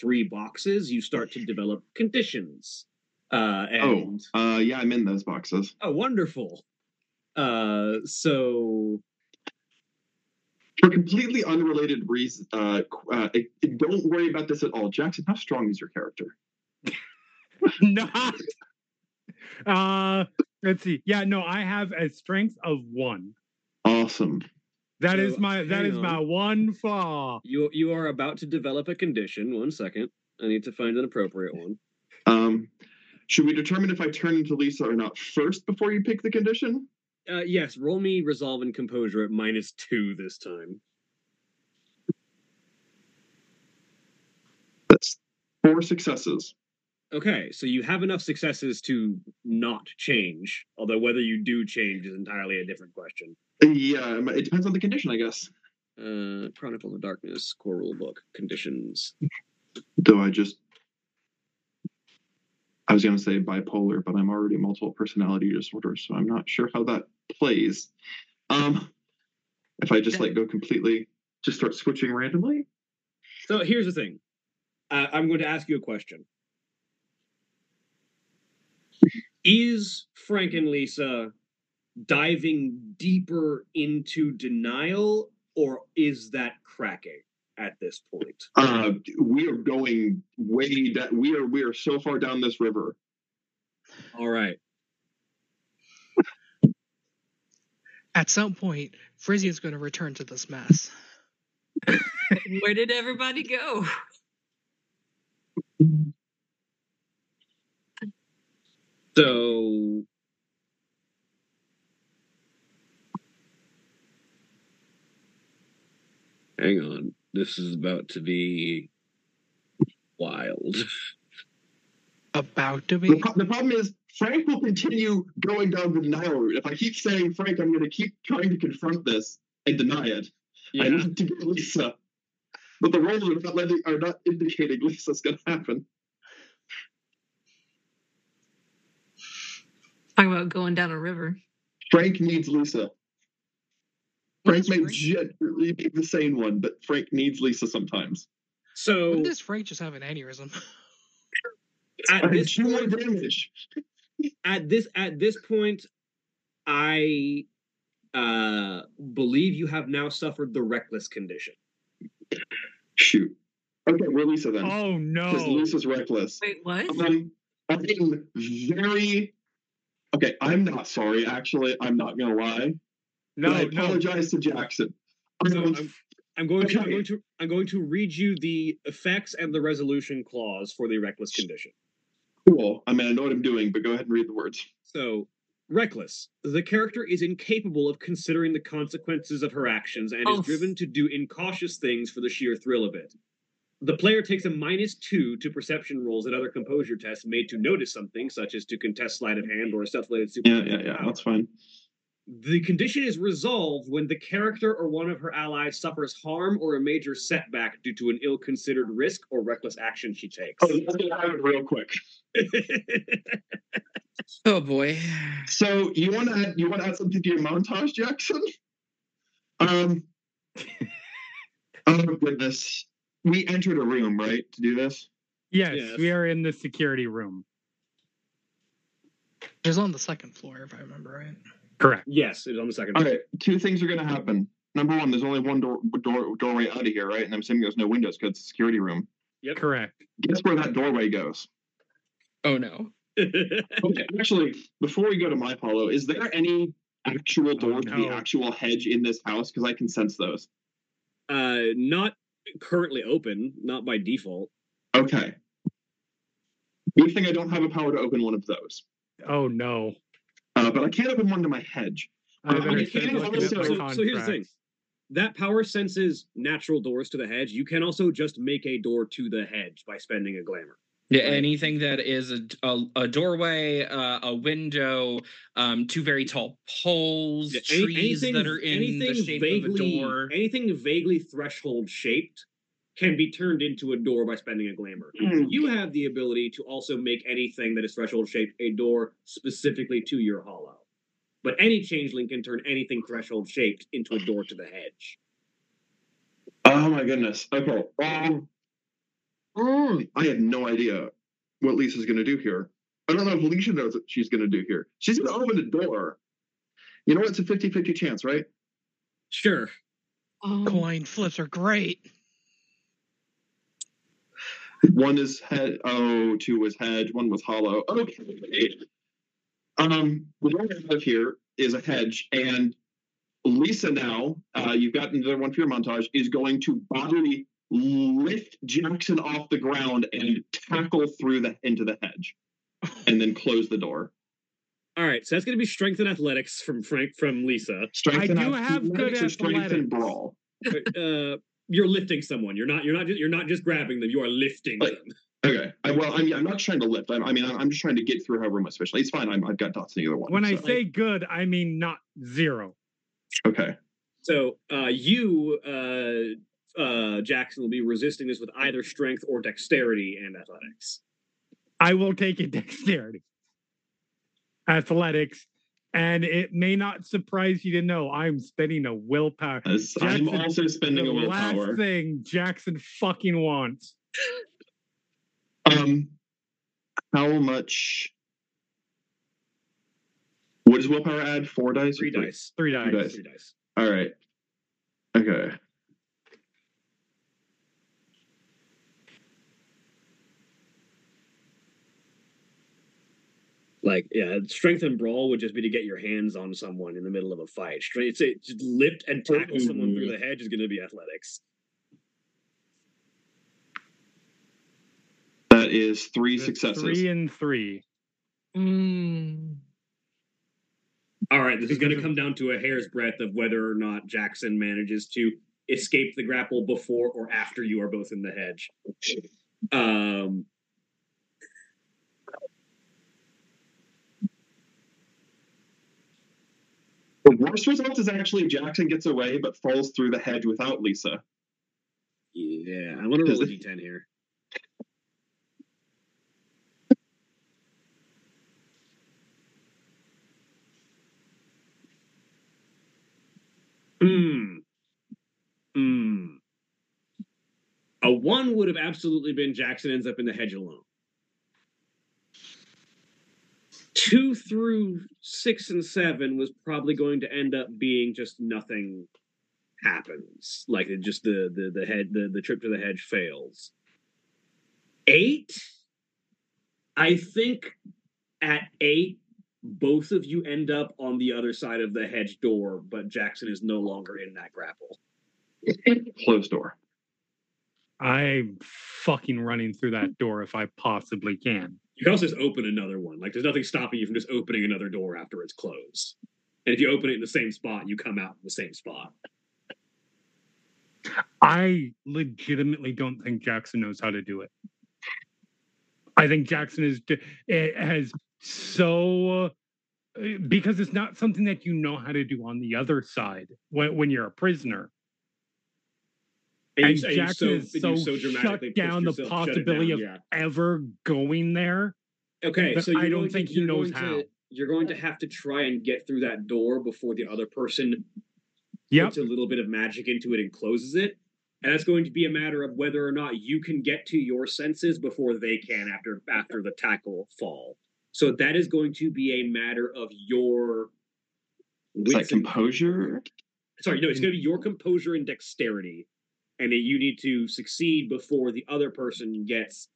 three boxes, you start to develop conditions. Uh, and Oh, uh, yeah, I'm in those boxes. oh, wonderful. Uh, so For completely unrelated reasons, uh, qu- uh, it- it- don't worry about this at all. Jackson, how strong is your character? Not. Uh, let's see. Yeah, no, I have a strength of one. Awesome. That is So, my that is hang is my one flaw. you you are about to develop a condition. One second, I need to find an appropriate one. Um, should we determine if I turn into Lisa or not first before you pick the condition? Uh, yes, roll me resolve and composure at minus two this time. That's four successes. Okay, so you have enough successes to not change. Although whether you do change is entirely a different question. Yeah, it depends on the condition, I guess. Uh, Chronicle of the Darkness, core rule book, conditions. Though I just, I was going to say bipolar, but I'm already multiple personality disorder, so I'm not sure how that plays. Um, if I just like go completely, just start switching randomly. So here's the thing. Uh, I'm going to ask you a question. Is Frank and Lisa diving deeper into denial, or is that cracking at this point? Uh, we are going way down. We are we are so far down this river. All right. At some point, Frizzy is going to return to this mess. Where did everybody go? So hang on. This is about to be wild. About to The, be. pro- the problem is Frank will continue going down the denial route. If I keep saying Frank, I'm going to keep trying to confront this and deny it. I need to get Lisa, but the rolls are not letting, are not indicating Lisa's going to happen. Talk about going down a river. Frank needs Lisa. Frank does may Frank- generally be the sane one, but Frank needs Lisa sometimes. So When does Frank just have an aneurysm? at this point, damage. at this at this point, I uh believe you have now suffered the reckless condition. Shoot. Okay, we're Lisa then. Oh no, Because no. Lisa's reckless. Wait, what? I'm getting very. Okay, I'm not sorry. Actually, I'm not gonna lie. No, but I no. apologize to Jackson. So Um, I'm, I'm going to I'm going to I'm going to read you the effects and the resolution clause for the reckless condition. cool. I mean, I know what I'm doing, but go ahead and read the words. So, reckless. The character is incapable of considering the consequences of her actions and Oh. is driven to do incautious things for the sheer thrill of it. The player takes a minus two to perception rolls and other composure tests made to notice something, such as to contest sleight of hand or a stealth-related super. Yeah, yeah, yeah. That's fine. The condition is resolved when the character or one of her allies suffers harm or a major setback due to an ill-considered risk or reckless action she takes. Oh, let's get out of it real quick. Oh boy. So you want to add you want to add something to your montage, Jackson? Um. oh goodness. We entered a room, right, to do this. Yes, Yes. we are in the security room. She's on the second floor, if I remember right. Correct. yes, it's on the second. Okay, two things are going to happen. Number one, there's only one door, door doorway out of here, right? And I'm assuming there's no windows because it's a security room. Yep. Correct. Guess where that doorway goes? Oh no. Okay, actually, before we go to my hollow, is there any actual door to the actual hedge in this house? Because I can sense those. uh, not currently open, not by default. Okay. Good thing I don't have a power to open one of those. Oh no. Uh, but I can't open one to my hedge. I Uh, better you can also- so, so here's the thing. That power senses natural doors to the hedge. You can also just make a door to the hedge by spending a glamour. Yeah, anything that is a, a, a doorway, uh, a window, um, two very tall poles, Any- trees anything, that are in the shape vaguely, of a door. anything vaguely threshold shaped can be turned into a door by spending a glamour. You have the ability to also make anything that is threshold shaped a door specifically to your hollow. But any changeling can turn anything threshold shaped into a door to the hedge. Oh my goodness. Okay. Um, mm, I have no idea what Lisa's going to do here. I don't know if Alicia knows what she's going to do here. She's going to open the door. You know, it's a 50 50 chance, right? Sure. Um, Coin flips are great. One is head. Oh, two was hedge. One was hollow. Okay. Um, the door out of here is a hedge, and Lisa now, uh, you've got another one for your montage, is going to bodily lift Jackson off the ground and tackle through the into the hedge, and then close the door. All right, so that's going to be strength and athletics from Frank from Lisa. Strength I and do have good athletics or strength and brawl. uh, you're lifting someone. You're not. You're not. Just, you're not just grabbing them. You are lifting Like- them. Okay. I, well, I mean, I'm not trying to lift. I, I mean, I'm, I'm just trying to get through however much. Especially, it's fine. I'm, I've got dots in either one. When I say good, I mean not zero. okay, So uh, you, uh, uh, Jackson, will be resisting this with either strength or dexterity and athletics. I will take a dexterity, athletics, and it may not surprise you to know I'm spending a willpower. As I'm also spending the a willpower. last thing Jackson fucking wants. Um, how much? What does willpower add? Four dice. or Three dice. Three dice. dice. Three dice. All right. Okay. Like, yeah, strength and brawl would just be to get your hands on someone in the middle of a fight. Straight, say, just lift and tackle someone through the hedge is going to be athletics. That is three That's successes. Three and three. mm, All right, this is going to come down to a hair's breadth of whether or not Jackson manages to escape the grapple before or after you are both in the hedge. Um, The worst result is actually Jackson gets away but falls through the hedge without Lisa. yeah, I want to roll a d10 here. Hmm. Hmm. A one would have absolutely been Jackson ends up in the hedge alone. Two through six and seven was probably going to end up being just nothing happens. Like it just the the the head the, the trip to the hedge fails. Eight, I think at eight, both of you end up on the other side of the hedge door, but Jackson is no longer in that grapple. Closed door. I'm fucking running through that door if I possibly can. You can also just open another one. Like there's nothing stopping you from just opening another door after it's closed. And if you open it in the same spot, you come out in the same spot. I legitimately don't think Jackson knows how to do it. I think Jackson is has so uh, because it's not something that you know how to do on the other side when, when you're a prisoner. And, And you, and Jackson you is and so shut down the yourself- shut it possibility down, of yeah. Ever going there, Okay, But so I don't going think he you're knows how. To, you're going to have to try and get through that door before the other person Yep. puts a little bit of magic into it and closes it. And that's going to be a matter of whether or not you can get to your senses before they can after after the tackle fall. So that is going to be a matter of your It's like wits and- composure. sorry, no, it's going to be your composure and dexterity, and that you need to succeed before the other person gets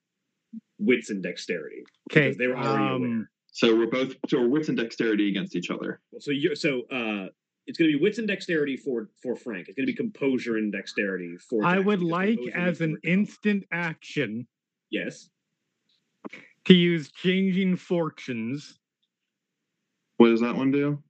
wits and dexterity. Okay. They were already aware. Um, So we're both so we're wits and dexterity against each other. So you so uh it's going to be wits and dexterity for for Frank. It's going to be composure and dexterity for. I would because like as an recover. instant action Yes. to use changing fortunes. What does that one do?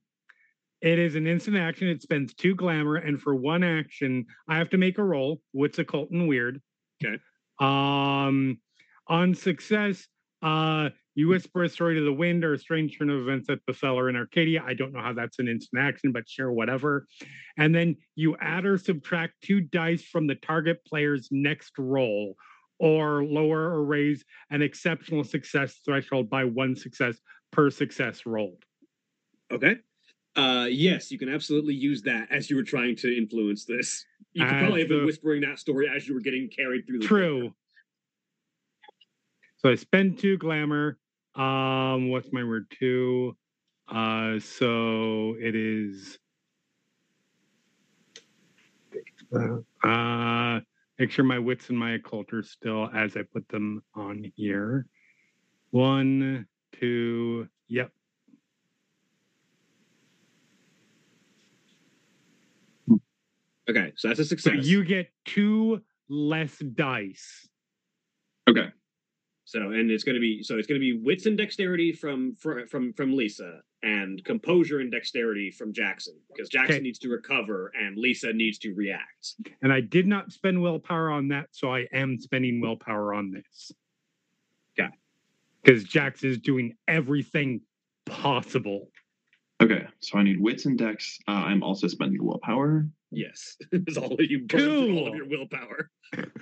It is an instant action. It spends two glamour, and for one action, I have to make a roll. What's occult and Wyrd? Okay. Um, on success, uh, You whisper a story to the wind or a strange turn of events that befell her in Arcadia. I don't know how that's an instant action, but sure, whatever. And then you add or subtract two dice from the target player's next roll, or lower or raise an exceptional success threshold by one success per success rolled. Okay. Uh, yes, you can absolutely use that as you were trying to influence this. You could As probably have been the- whispering that story as you were getting carried through the True. So I spend two glamour. Um, what's my word? Two. Uh, so it is. Uh, make sure my wits and my occult are still as I put them on here. One, two. Yep. Okay, so that's a So success. you get two less dice. Okay. So and it's going to be so it's going to be wits and dexterity from fr- from from Lisa and composure and dexterity from Jackson because Jackson Okay. needs to recover and Lisa needs to react. And I did not spend willpower on that, so I am spending willpower on this. Yeah. Because Jax is doing everything possible. Okay. So I need wits and dex. Uh, I'm also spending willpower. Yes, is all that you burn through all of your willpower.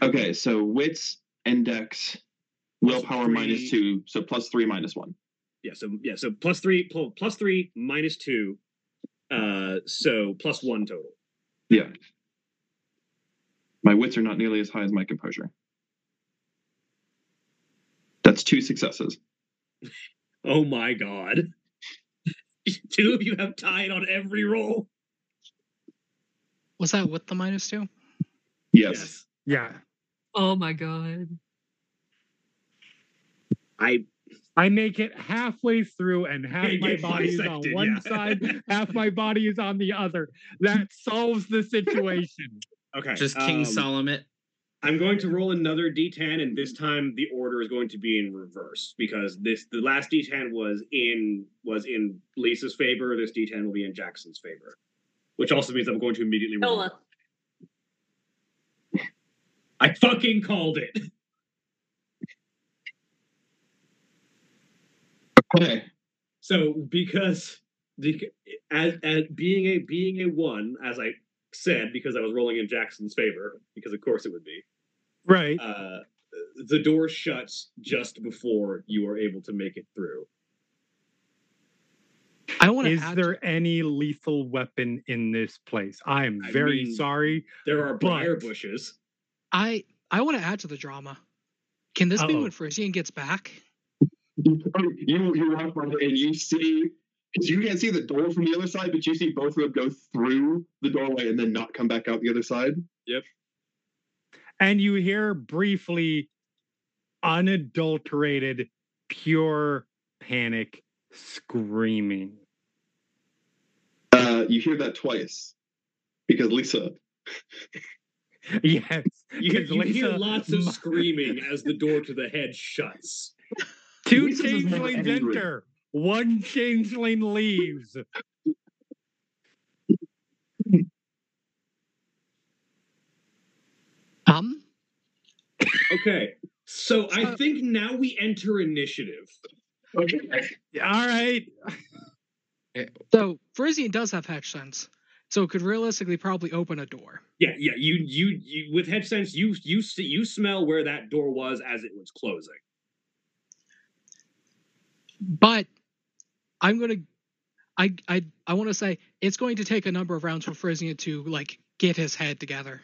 Okay. So wits and dex, willpower minus three. two. So plus three minus one. Yeah, so yeah, so plus three plus three minus two, uh, so plus one total. Yeah. My wits are not nearly as high as my composure. That's two successes. Oh my god. Two of you have tied on every roll. Was that with the minus two? Yes. Yeah. Oh my god. I I make it halfway through, and half my body is on one yeah. side, half my body is on the other. That solves the situation. okay. Just King um, Solomon. I'm going to roll another D10, and this time the order is going to be in reverse because this the last D10 was in was in Lisa's favor. This D10 will be in Jackson's favor, which also means I'm going to immediately roll. Nola. I fucking called it. Okay. So because the as, as being a being a one, as I said, because I was rolling in Jackson's favor, because of course it would be. Right. Uh, the door shuts just before you are able to make it through. I want to Is add. there any lethal weapon in this place? I am I very mean- sorry. There are briar bushes. I I want to add to the drama. Can this be Uh-oh. when Frisian gets back? You you walk by and you see because you can't see the door from the other side, but you see both of them go through the doorway and then not come back out the other side. And you hear briefly unadulterated, pure panic screaming. Uh, you hear that twice because Lisa. Yes. You, you hear lots of screaming as the door to the hedge shuts. Two Lisa's is more changelings enter. One changeling leaves. Um, Okay, so I think now we enter initiative. Okay. All right. so Frisian does have hedge sense, so it could realistically probably open a door. Yeah, yeah. You, you, you. With hedge sense, you, you see, you smell where that door was as it was closing. But I'm gonna, I I I want to say it's going to take a number of rounds for Frisian to like get his head together,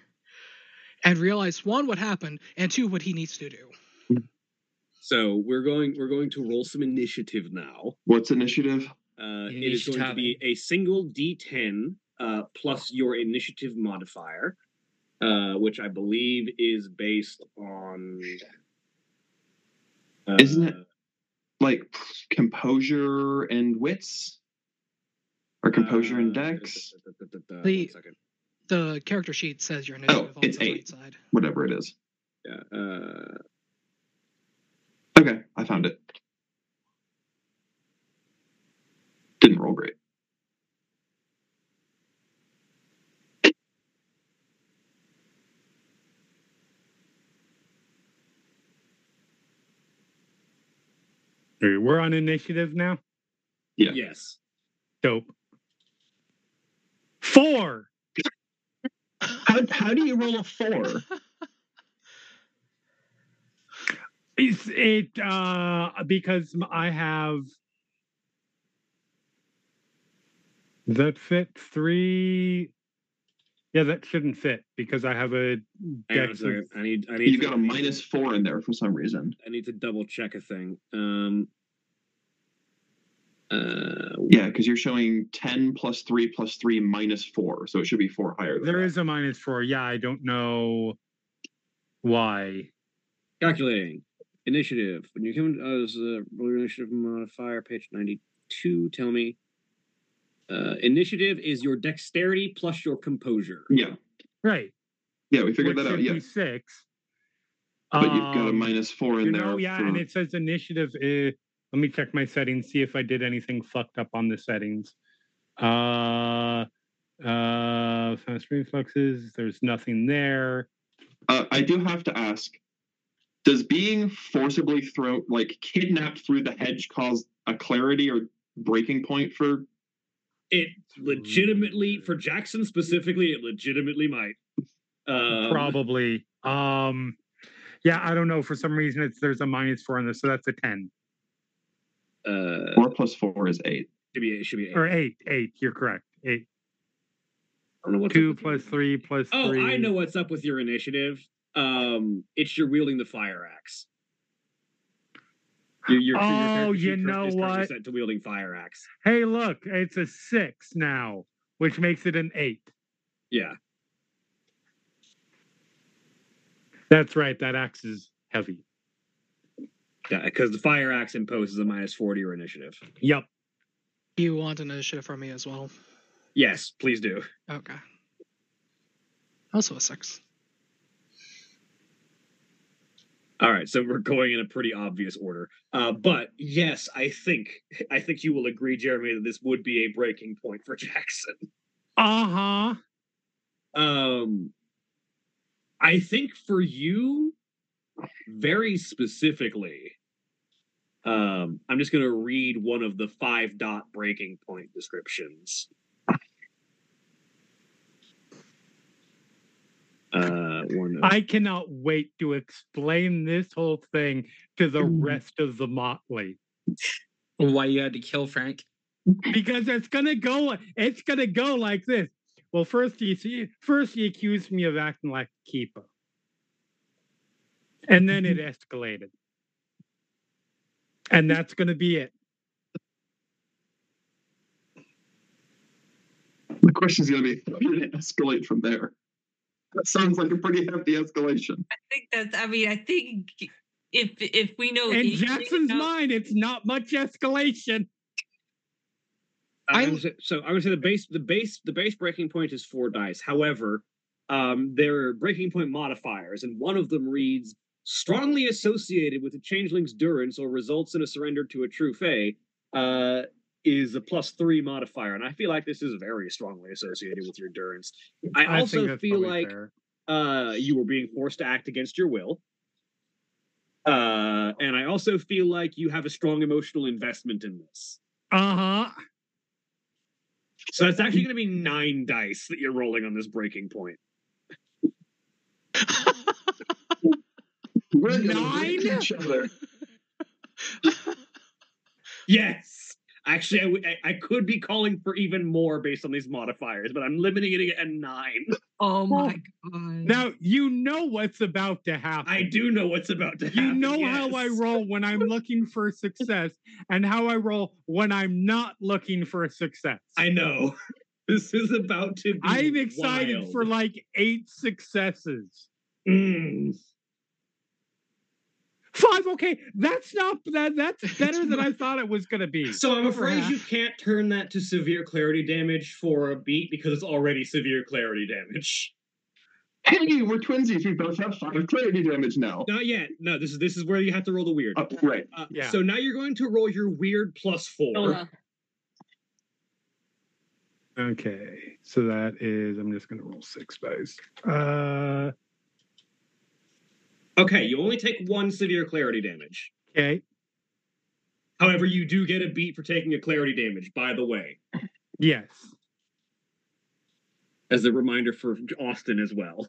and realize one what happened, and two what he needs to do. So we're going, we're going to roll some initiative now. What's initiative? Uh, it is going to be a single D10 uh, plus your initiative modifier, uh, which I believe is based on. Uh, Isn't it Like composure and wits, or composure and uh, dex, The- one second. The character sheet says your initiative on it's the right side. whatever it is. Yeah. Uh, Okay, I found it. Didn't roll great. We're on initiative now. Yeah. Yes. Dope. Four. How, how do you roll a four? Is it uh because I have that fit three? Yeah, that shouldn't fit because I have a Hang on a dex. second. I need. I need. You've to, got a minus four in there for some reason. I need to double check a thing. Um. Uh, Yeah, because you're showing 10 plus 3 plus 3 minus 4. So it should be 4 higher than There that. is a minus four. Yeah, I don't know why. calculating initiative. When you come as a roll initiative modifier, page ninety-two. Tell me. Uh, initiative is your dexterity plus your composure. Yeah. Right. Yeah, we figured which that out. Yeah. six. But you've got a Um, minus 4 in you there. know, yeah, for- and it says initiative. Uh, let me check my settings, see if I did anything fucked up on the settings. Uh, uh, fast reflexes. There's nothing there. Uh, I do have to ask Does being forcibly thrown, like kidnapped through the hedge, cause a clarity or breaking point for. It legitimately, for Jackson specifically, it legitimately might. Um, Probably. Um, yeah, I don't know. For some reason, it's there's a minus four on this, so that's a ten Uh, 4 plus 4 is 8. should be. It should be. Eight. or eight. Eight. You're correct. Eight. I don't know what's up Two with plus you. three plus Oh, three. I know what's up with your initiative. Um, it's you're wielding the fire axe. Your, your, your Oh, character you sheet cur- know is currently what? Set to wielding fire axe. Hey, look, it's a six now, which makes it an eight. Yeah. That's right. That axe is heavy. Yeah, because the fire axe imposes a minus four to your initiative. Yep. You want an initiative from me as well? Yes, please do. Okay. Also a six. All right, so we're going in a pretty obvious order. Uh, but yes, I think I think you will agree, Jeremy, that this would be a breaking point for Jackson. Uh huh. Um, I think for you, very specifically, um, I'm just going to read one of the five dot breaking point descriptions. Uh, one of, I cannot wait to explain this whole thing to the Mm. rest of the motley Why you had to kill Frank? because it's gonna go. It's gonna go like this. Well, first he see, first he accused me of acting like a keeper, and then it escalated, and that's gonna be it. The question is going to be how did it escalate from there? That sounds like a pretty hefty escalation. I think that's. I mean, I think if if we know In Jackson's know- mind, it's not much escalation. I I'm- would say, so I would say the base the base the base breaking point is four dice. However, um, there are breaking point modifiers, and one of them reads strongly associated with a changeling's durance or results in a surrender to a true fae. Uh, is a plus three modifier, and I feel like this is very strongly associated with your durance. I, I also think feel like uh, you were being forced to act against your will. Uh, and I also feel like you have a strong emotional investment in this. Uh huh. So that's actually going to be nine dice that you're rolling on this breaking point. We're Nine? each other. Yes. Actually, I, would- I, I could be calling for even more based on these modifiers, but I'm limiting it at nine. Oh my god! Now you know what's about to happen. I do know what's about to happen. You know how I roll when I'm looking for success and how I roll when I'm not looking for success. I know. This is about to be. I'm excited wild. for like eight successes. Mm. Five, okay, that's not that. That's better than I thought it was gonna be. So I'm afraid half. you can't turn that to severe clarity damage for a beat because it's already severe clarity damage. Hey, we're twinsies. We both have five clarity damage now. Not yet. No, this is this is where you have to roll the Wyrd. Uh, right. Uh, Yeah. So now you're going to roll your Wyrd plus four. Oh, uh, Okay, so that is. I'm just gonna roll six dice. Uh, Okay, you only take one severe clarity damage. okay. However, you do get a beat for taking a clarity damage, by the way, Yes. as a reminder for Austin as well.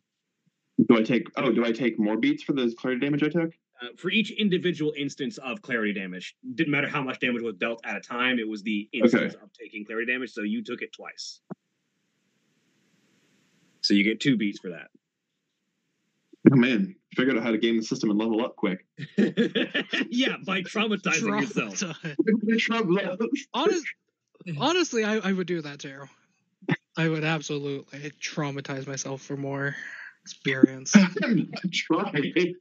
Do I take? Oh, do I take more beats for the clarity damage I took? Uh, for each individual instance of clarity damage, didn't matter how much damage was dealt at a time, it was the instance of taking clarity damage, so you took it twice. So you get two beats for that. Oh man, figured out how to game the system and level up quick. yeah, by traumatizing yourself. Traumatize. Honest, honestly, I, I would do that too. I would absolutely traumatize myself for more experience. I'm not trying.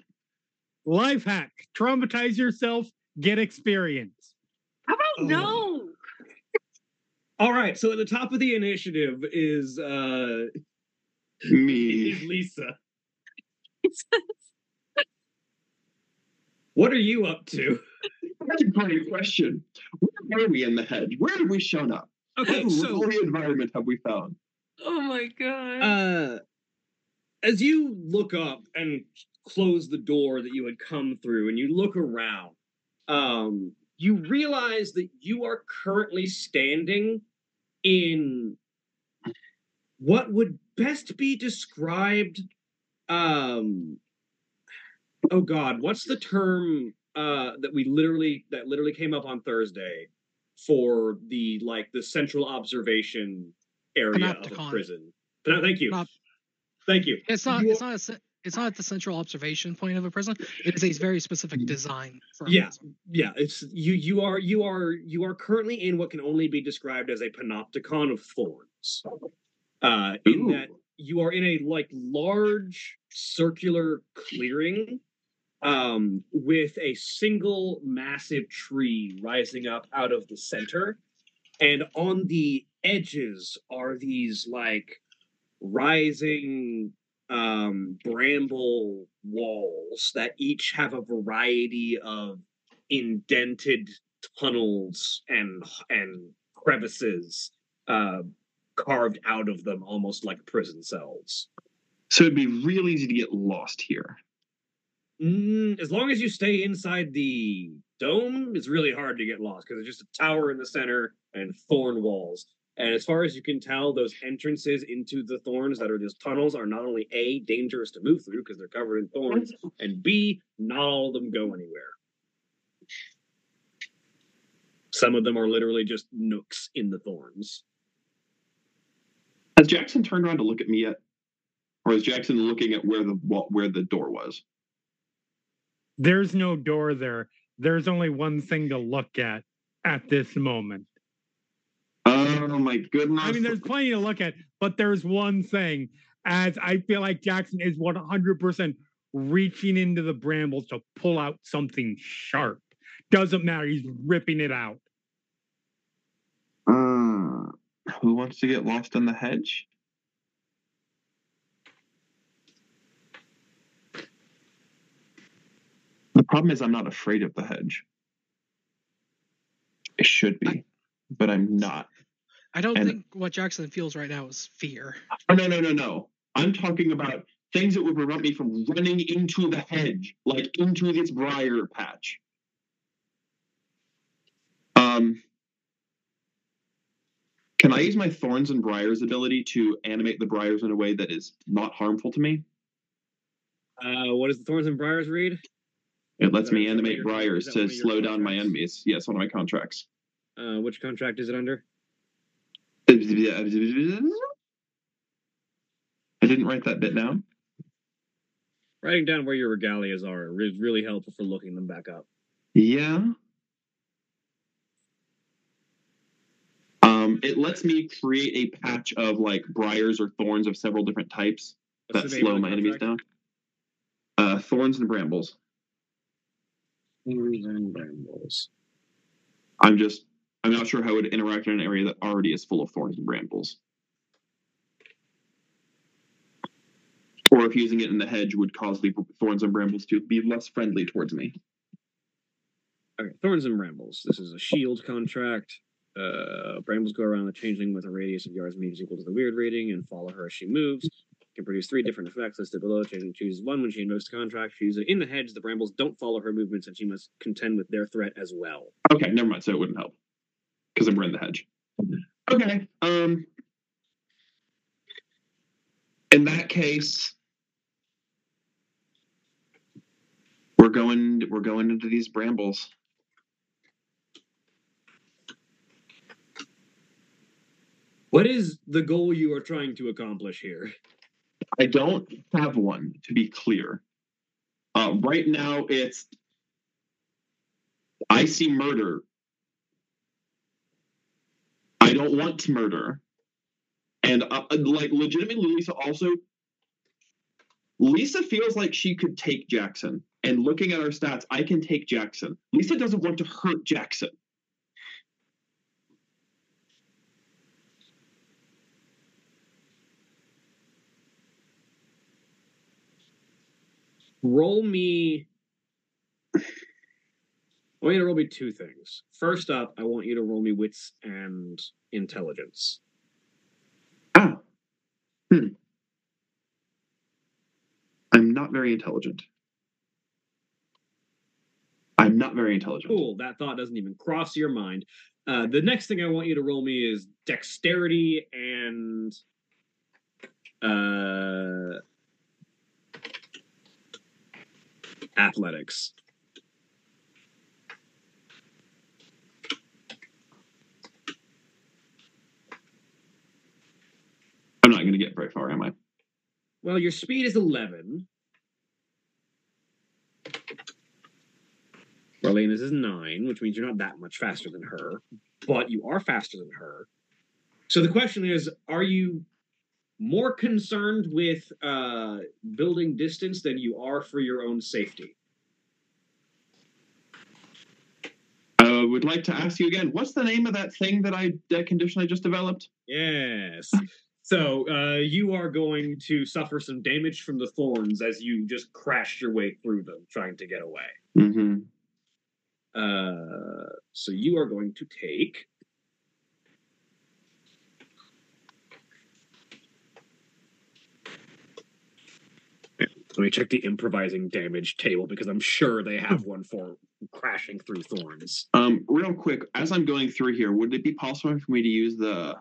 Life hack: traumatize yourself, get experience. How about no? All right, so at the top of the initiative is uh is Me. Lisa. What are you up to? That's a great question. Where are we in the hedge? Where have we shown up? Okay, what so lovely environment have we found? Oh my god. uh as you look up and close the door that you had come through and you look around um you realize that you are currently standing in what would best be described um oh god what's the term uh that we literally that literally came up on thursday for the like the central observation area of a Panopticon. prison Panop- thank you Panop- thank you It's not. You It's not. A, ce- it's not the central observation point of a prison. It is a very specific design. For Yeah. prison. yeah it's you you are you are you are currently in what can only be described as a panopticon of thorns uh in Ooh. that you are in a like large circular clearing um with a single massive tree rising up out of the center and on the edges are these like rising um bramble walls that each have a variety of indented tunnels and and crevices uh carved out of them almost like prison cells So it'd be real easy to get lost here. Mm, as long as you stay inside the dome, it's really hard to get lost because it's just a tower in the center and thorn walls. And as far as you can tell, those entrances into the thorns that are those tunnels are not only A, dangerous to move through because they're covered in thorns, and B, not all of them go anywhere. Some of them are literally just nooks in the thorns. Has Jackson turned around to look at me yet? Or is Jackson looking at where the where the door was? There's no door there. There's only one thing to look at at this moment. Oh my goodness. I mean, there's plenty to look at, but there's one thing. As I feel like Jackson is 100% reaching into the brambles to pull out something sharp. Doesn't matter. He's ripping it out. Uh, who wants to get lost in the hedge? Problem is, I'm not afraid of the hedge. I should be, but I'm not. I don't And- think what Jackson feels right now is fear. Oh, no, no, no, no. I'm talking about things that would prevent me from running into the hedge, like into this briar patch. Um, can I use my thorns and briars ability to animate the briars in a way that is not harmful to me? Uh, what does the Thorns and Briars read? It lets me is that one of animate briars is that one to slow down my enemies. Yes, one of my contracts. Uh, which contract is it under? I didn't write that bit down. Writing down where your regalias are is really helpful for looking them back up. Yeah. Um, it lets me create a patch of like briars or thorns of several different types What's that the name of slow my enemies down. Uh, thorns and brambles. Thorns and brambles. I'm just, I'm not sure how it would interact in an area that already is full of thorns and brambles. Or if using it in the hedge would cause the thorns and brambles to be less friendly towards me. Okay, Thorns and Brambles. This is a shield contract. Uh, brambles go around the changeling with a radius of yards meters equal to the Wyrd rating and follow her as she moves. Can produce three different effects listed below. She chooses one when she invokes a contract. She uses it in the hedge. The brambles don't follow her movements, and she must contend with their threat as well. Okay, never mind. So it wouldn't help because we're in the hedge. Okay. Um. In that case, we're going. We're going into these brambles. What is the goal you are trying to accomplish here? I don't have one, to be clear. Uh, right now, it's I see murder. I don't want to murder, and uh, like legitimately, Lisa also. Lisa feels like she could take Jackson, and looking at our stats, I can take Jackson. Lisa doesn't want to hurt Jackson. Roll me. I want you to roll me two things. First up, I want you to roll me wits and intelligence. Ah. Hmm. I'm not very intelligent. I'm not very intelligent. Cool. That thought doesn't even cross your mind. Uh, the next thing I want you to roll me is dexterity and uh, athletics. I'm not going to get very far, am I? Well, your speed is 11. Marlena's is 9, which means you're not that much faster than her, but you are faster than her. So the question is are you more concerned with uh, building distance than you are for your own safety? I uh, would like to ask you again what's the name of that thing that I, that condition I just developed? Yes. So uh, you are going to suffer some damage from the thorns as you just crash your way through them, trying to get away. Mm-hmm. Uh, so you are going to take. Let me check the improvising damage table because I'm sure they have one for crashing through thorns. Um, real quick, as I'm going through here, would it be possible for me to use the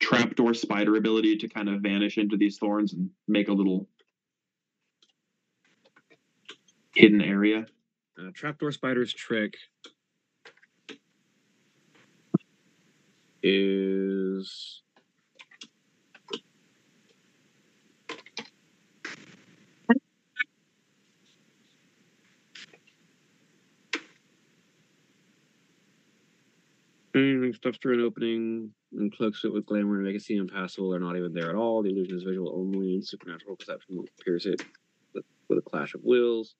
trapdoor spider ability to kind of vanish into these thorns and make a little hidden area? Uh, trapdoor spider's trick is Anything stuffs through an opening and cloaks it with glamour and make it seem impassable or not even there at all. The illusion is visual only, and supernatural perception will pierce it with, a clash of wills.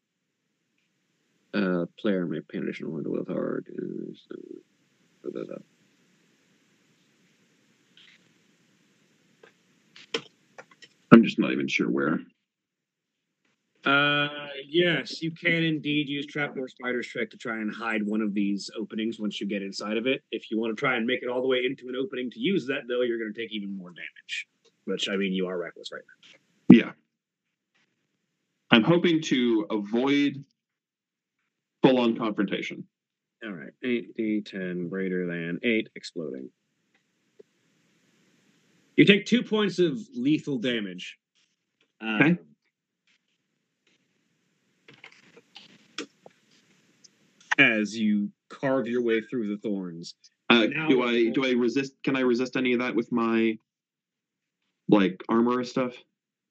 Uh, player may pay an additional one to willpower. da. I'm just not even sure where. Uh, yes, you can indeed use trapdoor spider's trick to try and hide one of these openings once you get inside of it. If you want to try and make it all the way into an opening to use that, though, you're going to take even more damage. Which I mean, you are reckless right now. Yeah. I'm hoping to avoid full on confrontation. All right, eight d10 greater than eight, exploding. You take two points of lethal damage. Okay. As you carve your way through the thorns. Uh, Now- do I do I resist? Can I resist any of that with my like armor or stuff?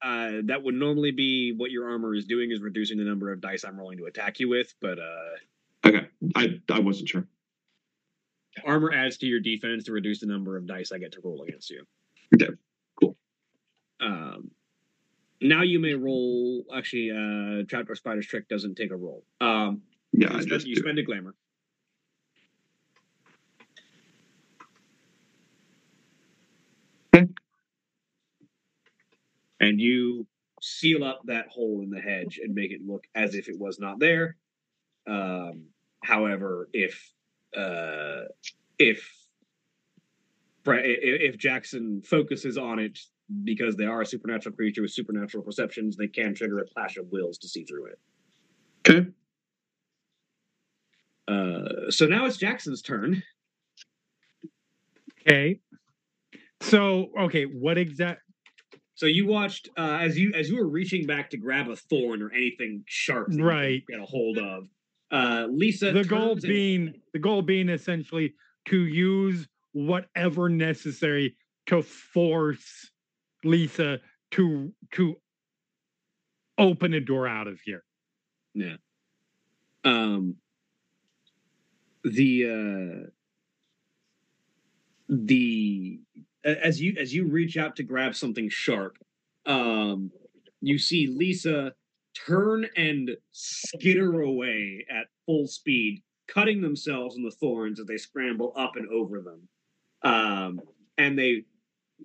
Uh, that would normally be what your armor is doing is reducing the number of dice I'm rolling to attack you with, but uh, Okay, I I wasn't sure. armor adds to your defense to reduce the number of dice I get to roll against you. Okay, cool. Um, now you may roll. Actually, uh, trapdoor spider's trick doesn't take a roll. Um, Yeah, you spend, just you spend a glamour. Okay. And you seal up that hole in the hedge and make it look as if it was not there. Um, however, if uh, if Fra- i- i- if Jackson focuses on it, because they are a supernatural creature with supernatural perceptions, they can trigger a clash of wills to see through it. Okay. Uh, so now it's Jackson's turn. Okay. So, okay, what exact? So you watched uh, as you as you were reaching back to grab a thorn or anything sharp, Right. get a hold of. Uh, Lisa, The goal turns and- being the goal being essentially to use whatever necessary to force Lisa to to open a door out of here. Yeah. Um the uh the as you as you reach out to grab something sharp, um you see Lisa turn and skitter away at full speed, cutting themselves in the thorns as they scramble up and over them. Um and they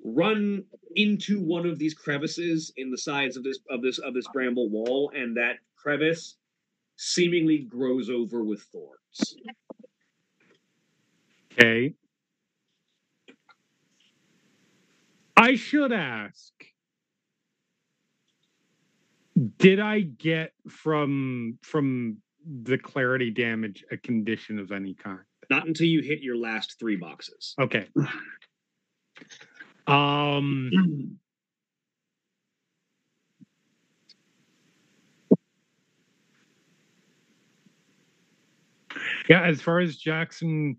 run into one of these crevices in the sides of this of this of this bramble wall and that crevice seemingly grows over with thorns. Okay. I should ask Did I get from from the clarity damage a condition of any kind? Not until you hit your last three boxes. Okay. Um Yeah, as far as Jackson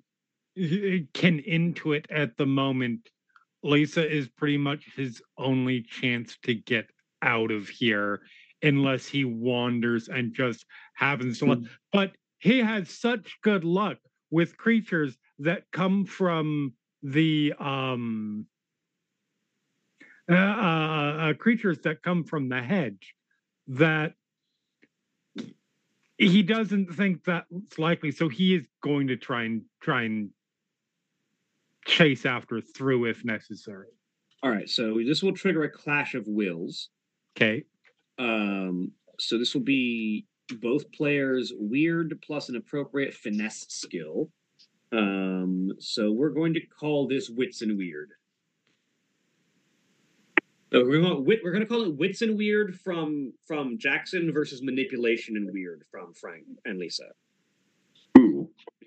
can intuit at the moment, Lisa is pretty much his only chance to get out of here unless he wanders and just happens to look. But he has such good luck with creatures that come from the um uh, uh, uh, creatures that come from the hedge that he doesn't think that's likely so he is going to try and try and chase after through if necessary All right, so this will trigger a clash of wills. okay Um, so this will be both players' Wyrd plus an appropriate finesse skill. Um, so we're going to call this wits and Wyrd. No, we're going wit, we're going to call it wits and Wyrd from from Jackson versus manipulation and Wyrd from Frank and Lisa.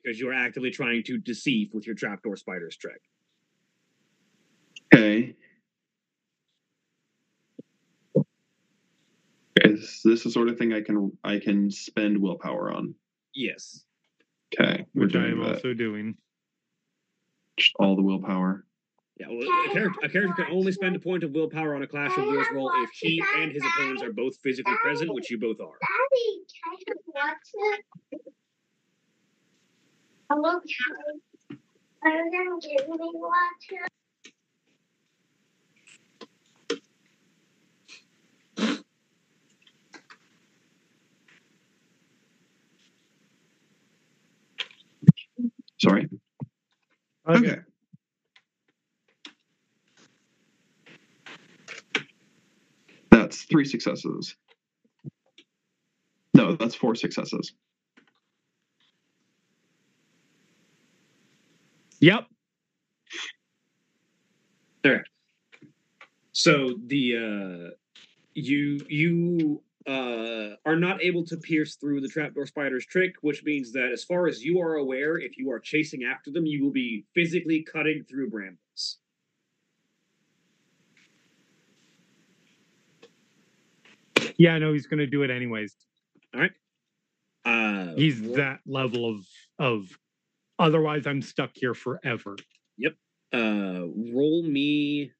Because you are actively trying to deceive with your trapdoor spiders trick. Okay. Is this the sort of thing I can I can spend willpower on? Yes. Okay, which i am that. also doing Just all the willpower. Yeah, well, a character, a character can only spend a point of willpower on a Clash of Wills roll if he and his opponents are both physically present, which you both are. Daddy, can I watch it? Hello, Daddy. Are you gonna give me it? Sorry. Okay. That's three successes. No, that's four successes. Yep Alright. So the uh, you you uh, are not able to pierce through the trapdoor spider's trick, which means that as far as you are aware, if you are chasing after them, you will be physically cutting through brambles. yeah no he's going to do it anyways All right. Uh, he's that level of of otherwise i'm stuck here forever Yep. uh, roll me.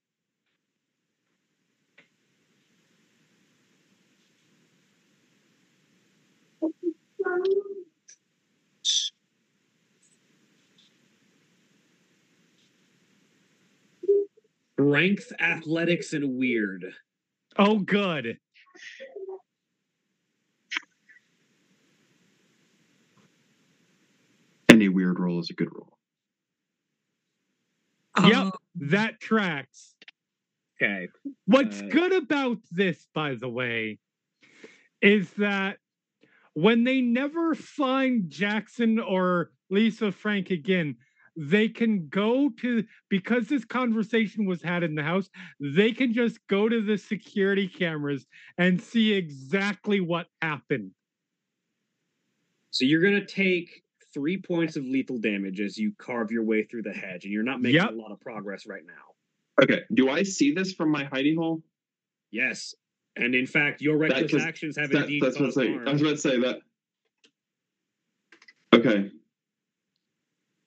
Strength, athletics, and Wyrd. oh good Wyrd roll is a good roll. Yep. Oh, that tracks Okay. What's Uh, good about this, by the way, is that when they never find Jackson or Lisa Frank again, they can go to because this conversation was had in the house they can just go to the security cameras and see exactly what happened So you're gonna take three points of lethal damage as you carve your way through the hedge, and you're not making Yep. a lot of progress right now. Okay. Do I see this from my hiding hole? Yes, and in fact, your reckless 'cause actions have That- indeed that's what I was caused saying. harm. I was about to say that. Okay.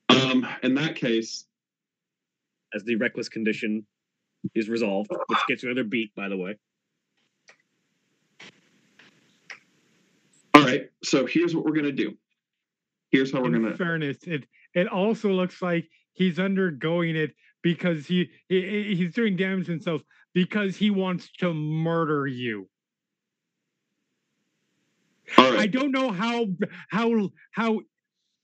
Um, in that case, as the reckless condition is resolved, which gets another beat, by the way. all right. So here's what we're gonna do. Here's how we're in gonna. fairness it it also looks like he's undergoing it because he, he he's doing damage himself because he wants to murder you All I don't know how how how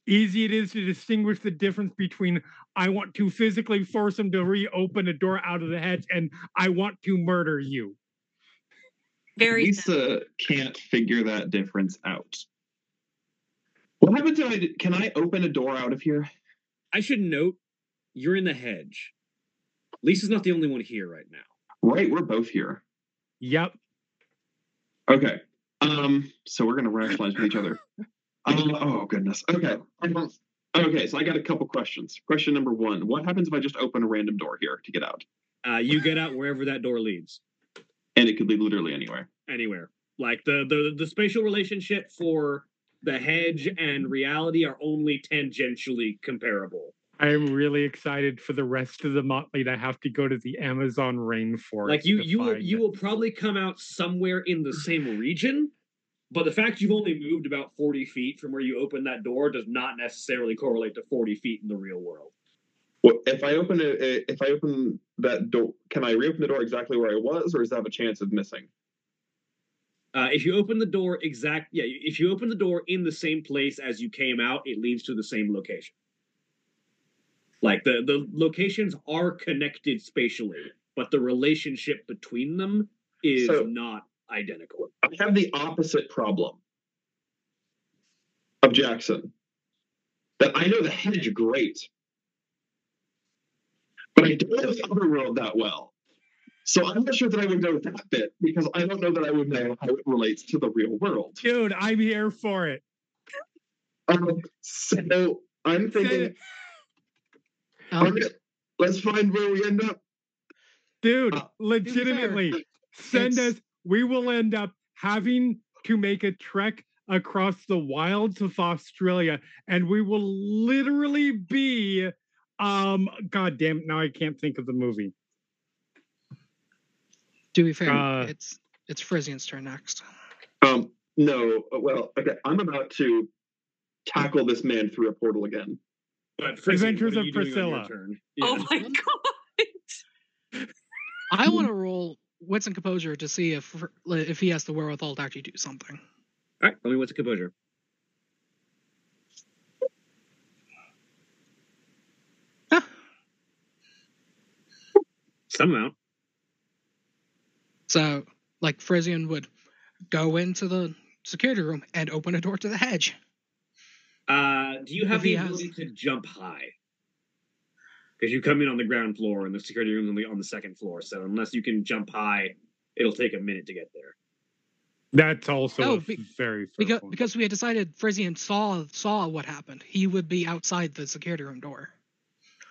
easy it is to distinguish the difference between I want to physically force him to reopen a door out of the hedge and I want to murder you. Very simple. Lisa can't figure that difference out. What happens if I d- can I open a door out of here? I should note you're in the hedge. Lisa's not the only one here right now. Right, we're both here. Yep. Okay. Um, so we're gonna rationalize with each other. Um, oh goodness. Okay. Okay, so I got a couple questions. Question number one: What happens if I just open a random door here to get out? Uh, you get out wherever that door leads, And it could lead literally anywhere. anywhere. Like the the the spatial relationship for the hedge and reality are only tangentially comparable. I am really excited for the rest of the motley to have to go to the Amazon rainforest. like you to you will find you it. will probably come out somewhere in the same region but the fact you've only moved about 40 feet from where you opened that door does not necessarily correlate to 40 feet in the real world Well, if I open it, if I open that door, can I reopen the door exactly where I was, or does that have a chance of missing? Uh, if you open the door exact yeah if you open the door in the same place as you came out it leads to the same location like the the locations are connected spatially but the relationship between them is So- not identical I have the opposite problem of Jackson. That I know the hedge great, but I don't know the other world that well. So I'm not sure that I would know that bit because I don't know that I would know how it relates to the real world. Dude, I'm here for it. Um, so I'm thinking, Um, okay, let's find where we end up. Dude, Uh, legitimately, send it's- us. We will end up having to make a trek across the wilds of Australia, and we will literally be. Um, God damn it! Now I can't think of the movie. To be fair, uh, it's it's Frisian's turn next. Um, no, well, okay, I'm about to tackle this man through a portal again. but Frisian, Adventures of you doing on your Priscilla. turn? Oh my god. I want to roll wits and composure to see if if he has the wherewithal to actually do something. All right, let me what's a composure. Some amount. So, like Frisian would go into the security room and open a door to the hedge. Uh, do you have If the he has- ability to jump high? Because you come in on the ground floor and the security room on the on the second floor. So unless you can jump high, it'll take a minute to get there. That's also No, a be- very fair Because point. because we had decided Frisian saw saw what happened. He would be outside the security room door.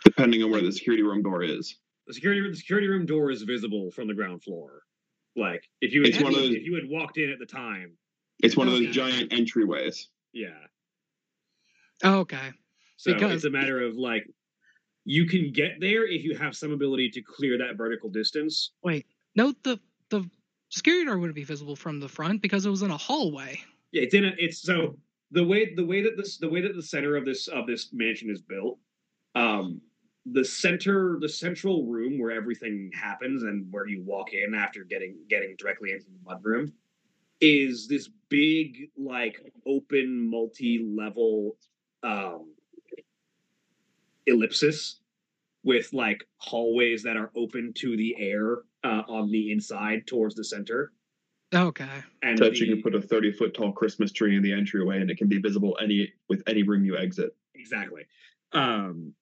depending on where the security room door is. The security the security room door is visible from the ground floor. Like if you had, It's one of those- if you had walked in at the time, It's one of Okay. those giant entryways. yeah. Oh, okay. So Because- it's a matter of like you can get there if you have some ability to clear that vertical distance. Wait. Note the the security door wouldn't be visible from the front because it was in a hallway. Yeah, it's in a it's so the way the way that this the way that the center of this of this mansion is built, um the center the central room where everything happens and where you walk in after getting getting directly into the mudroom is this big like open multi-level um ellipsis with like hallways that are open to the air uh, on the inside towards the center Okay. and That you can put a 30 foot tall Christmas tree in the entryway and it can be visible any with any room you exit. exactly um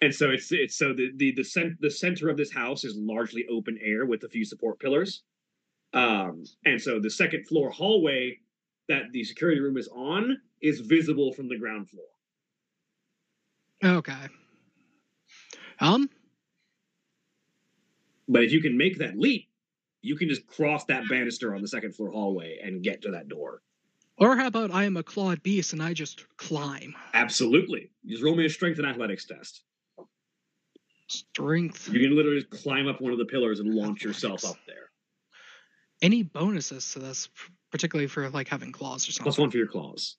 and so it's it's so the the the, cent- the center of this house is largely open air with a few support pillars um and so the second floor hallway that the security room is on is visible from the ground floor Okay. Um. but if you can make that leap you can just cross that banister on the second floor hallway and get to that door Or how about I am a clawed beast and I just climb? absolutely just roll me a strength and athletics test Strength. you can literally just climb up one of the pillars and launch yourself up there Any bonuses to this, particularly for like having claws or something? plus one for your claws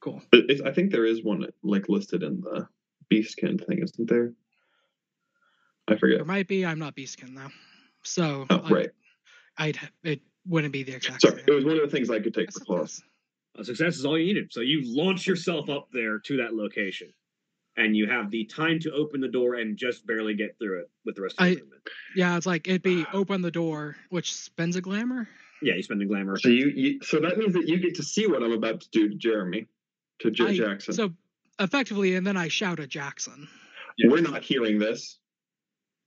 Cool. It's- I think there is one like listed in the beastkin thing, isn't there? I forget. There might be. I'm not beastkin though, so Oh, I- right. I'd it wouldn't be the exact Sorry, same. it was one of the things I could take That's for claws. Success. A success is all you needed. So you launch yourself up there to that location, and you have the time to open the door and just barely get through it with the rest of I- the movement. Yeah, it's like it'd be ah. open the door, which spends a glamour. Yeah, you spend the glamour. So you, you, so that means that you get to see what I'm about to do to Jeremy, to J- I- Jackson. So effectively, and then I shout at Jackson. We're not hearing this.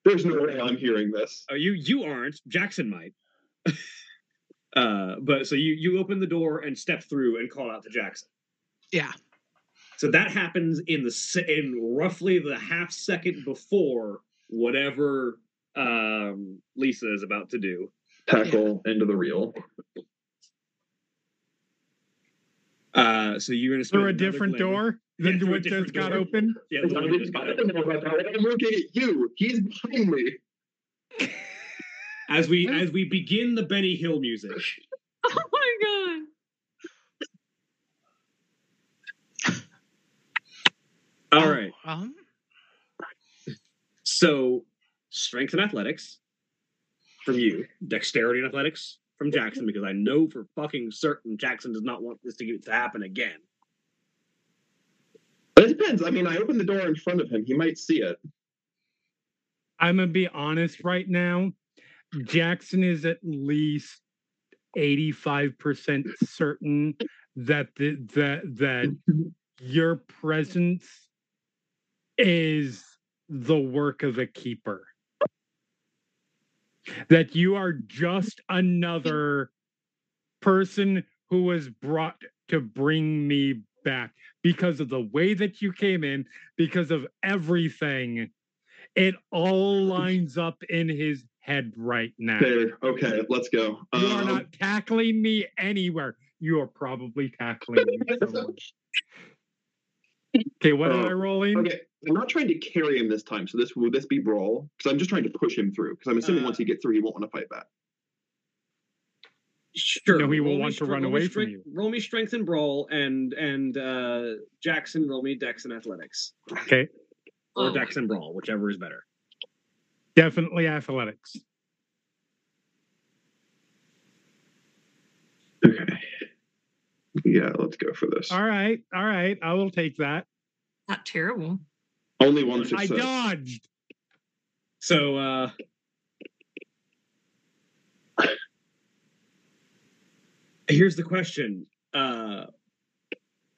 There's no way I'm hearing this. Oh, you you aren't. Jackson might. uh, but so you you open the door and step through and call out to Jackson. Yeah. So that happens in the in roughly the half second before whatever um, Lisa is about to do. Tackle into the reel. Uh, so you're gonna Through a different glamour- door Yeah, than through a what different just got open. Yeah, the one that just got didn't know about that. I'm looking at you. He's behind me. As we as we begin the Benny Hill music. Oh my god. All Oh, right. Um. So strength and athletics from you, dexterity and athletics from Jackson, because I know for fucking certain Jackson does not want this to get to happen again. But it depends. I mean, I opened the door in front of him. He might see it. I'm gonna be honest right now. Jackson is at least 85% certain that the, that that your presence is the work of a keeper. That you are just another person who was brought to bring me back because of the way that you came in, because of everything. It all lines up in his head right now. There. Okay, let's go. You are Um, not tackling me anywhere. You are probably tackling me. Okay, what am I Oh, rolling? Okay, I'm not trying to carry him this time. So this will this be brawl? Because I'm just trying to push him through. Because I'm assuming Uh, once he gets through, he won't want to fight back. Sure. No, he will roll want to stre- run roll me away from strength- you. Roll me strength and brawl, and and uh, Jackson roll me dex and athletics, Okay, or Oh. dex and brawl, whichever is better. Definitely athletics. Okay. Yeah, let's go for this. All right, all right. I will take that. Not terrible. Only one I dodged. So uh, here's the question: uh,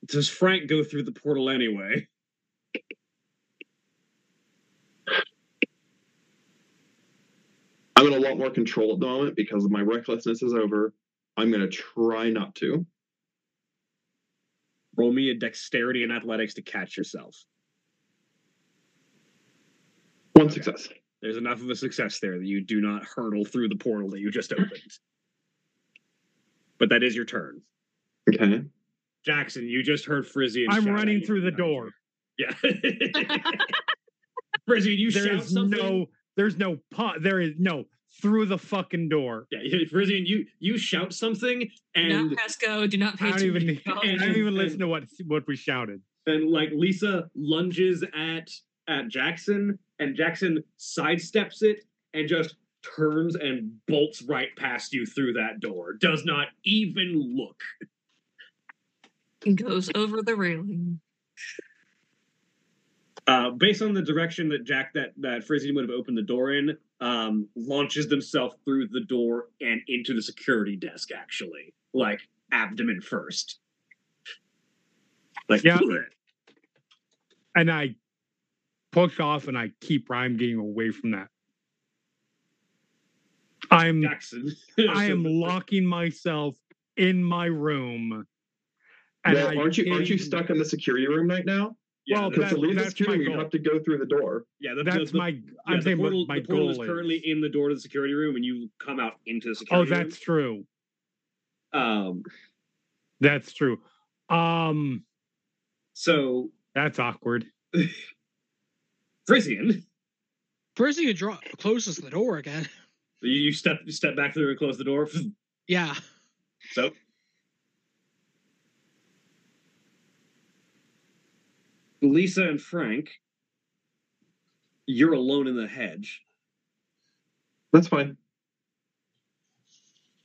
Does Frank go through the portal anyway? I'm in a lot more control at the moment because my recklessness is over. I'm gonna try not to. Roll me a dexterity and athletics to catch yourself. One success. There's enough of a success there that you do not hurtle through the portal that you just opened. But that is your turn. Okay. Jackson, you just heard Frisian. I'm shout at running you through the door. Yeah. Frizzy, you There shout is something. no, there's no pot. There is no through the fucking door. Yeah, Frisian, you you shout something Do and not pass go. Do not pay I don't too even, much I attention. don't even and- listen to what what we shouted. and like Lisa lunges at at Jackson and Jackson sidesteps it and just turns and bolts right past you through that door. Does not even look. And goes over the railing. Uh, based on the direction that Jack that that Frisian would have opened the door in, um, launches themselves through the door and into the security desk. Actually, like abdomen first. Like Yeah. and I push off and I keep I'm getting away from that. I'm Jackson. I am locking myself in my room. And well, aren't you aren't you stuck in the security room right now? Yeah, Well, the- Because to that- leave the that's security my room, you have to go through the door. yeah, the, That's the, my yeah, I'm the saying portal, my the portal goal is currently in the door to the security room, and you come out into the Oh, security room. Oh that's true. Um, That's true. Um so that's awkward. Frisian, Percy draw closes the door again. you, you step you step back through and close the door. Yeah. So Lisa and Frank, you're alone in the hedge. That's fine.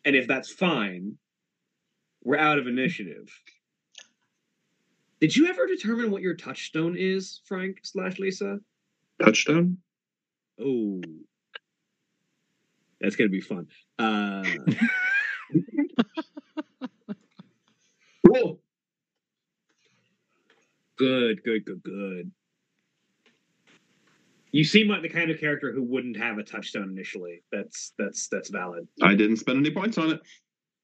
And if that's fine, we're out of initiative. Did you ever determine what your touchstone is, Frank slash Lisa? Touchstone? Oh, that's gonna be fun. Uh, Cool. Good, good, good, good. You seem like the kind of character who wouldn't have a touchstone initially. That's that's that's valid. I didn't spend any points on it.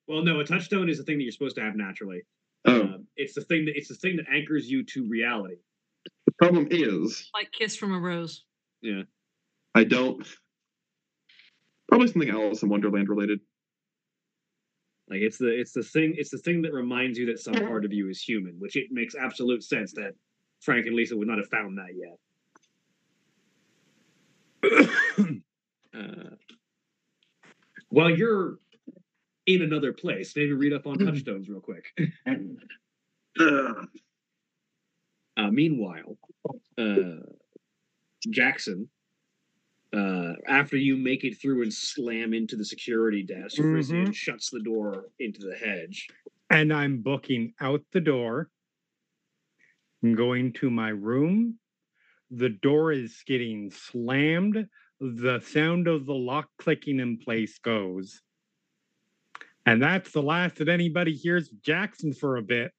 Well, no, a touchstone is a thing that you're supposed to have naturally. Oh, Uh, it's the thing that it's the thing that anchors you to reality. the problem is Like kiss from a rose. Yeah. I don't. Probably something Alice in Wonderland related. Like it's the it's the thing it's the thing that reminds you that some part of you is human, which it makes absolute sense that Frank and Lisa would not have found that yet. uh, while you're in another place, maybe read up on touchstones real quick. Uh, meanwhile, uh, Jackson, uh, after you make it through and slam into the security desk, Frisian shuts the door into the hedge. And I'm booking out the door. I'm going to my room. The door is getting slammed. The sound of the lock clicking in place goes. And that's the last that anybody hears of Jackson for a bit.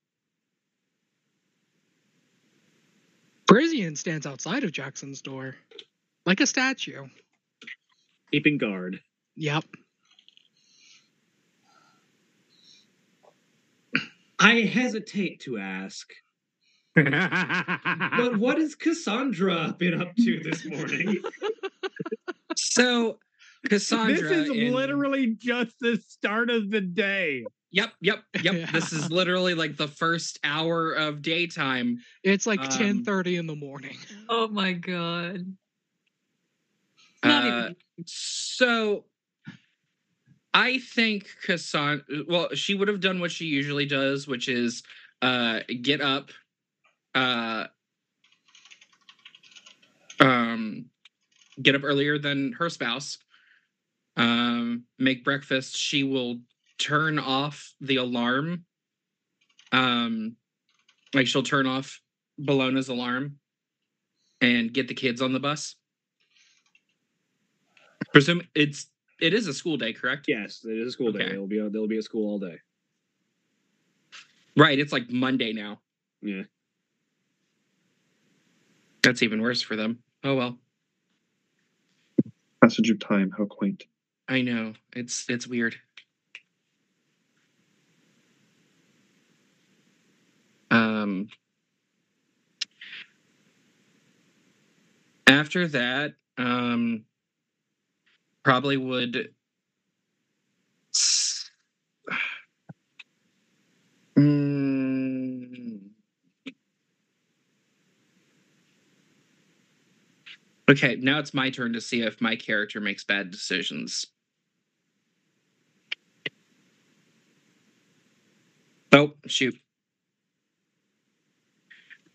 Frisian stands outside of Jackson's door, like a statue. Keeping guard. Yep. I hesitate to ask, but what has Cassandra been up to this morning? So Cassandra. this is in- literally just the start of the day. Yep, yep, yep. This is literally like the first hour of daytime. It's like Um, ten thirty in the morning. Oh my god. Uh, So I think Cassandra well, she would have done what she usually does, which is uh get up, uh um get up earlier than her spouse, um, make breakfast. She will turn off the alarm. Um like she'll turn off Bologna's alarm and get the kids on the bus. Presume it's it is a school day, correct? yes, it is a school day. Okay. They'll be they'll be at school all day. Right, it's like Monday now. Yeah. That's even worse for them. Oh well. Passage of time. How quaint. I know. It's it's weird. Um after that, um probably would. Okay, now it's my turn to see if my character makes bad decisions. Oh, shoot.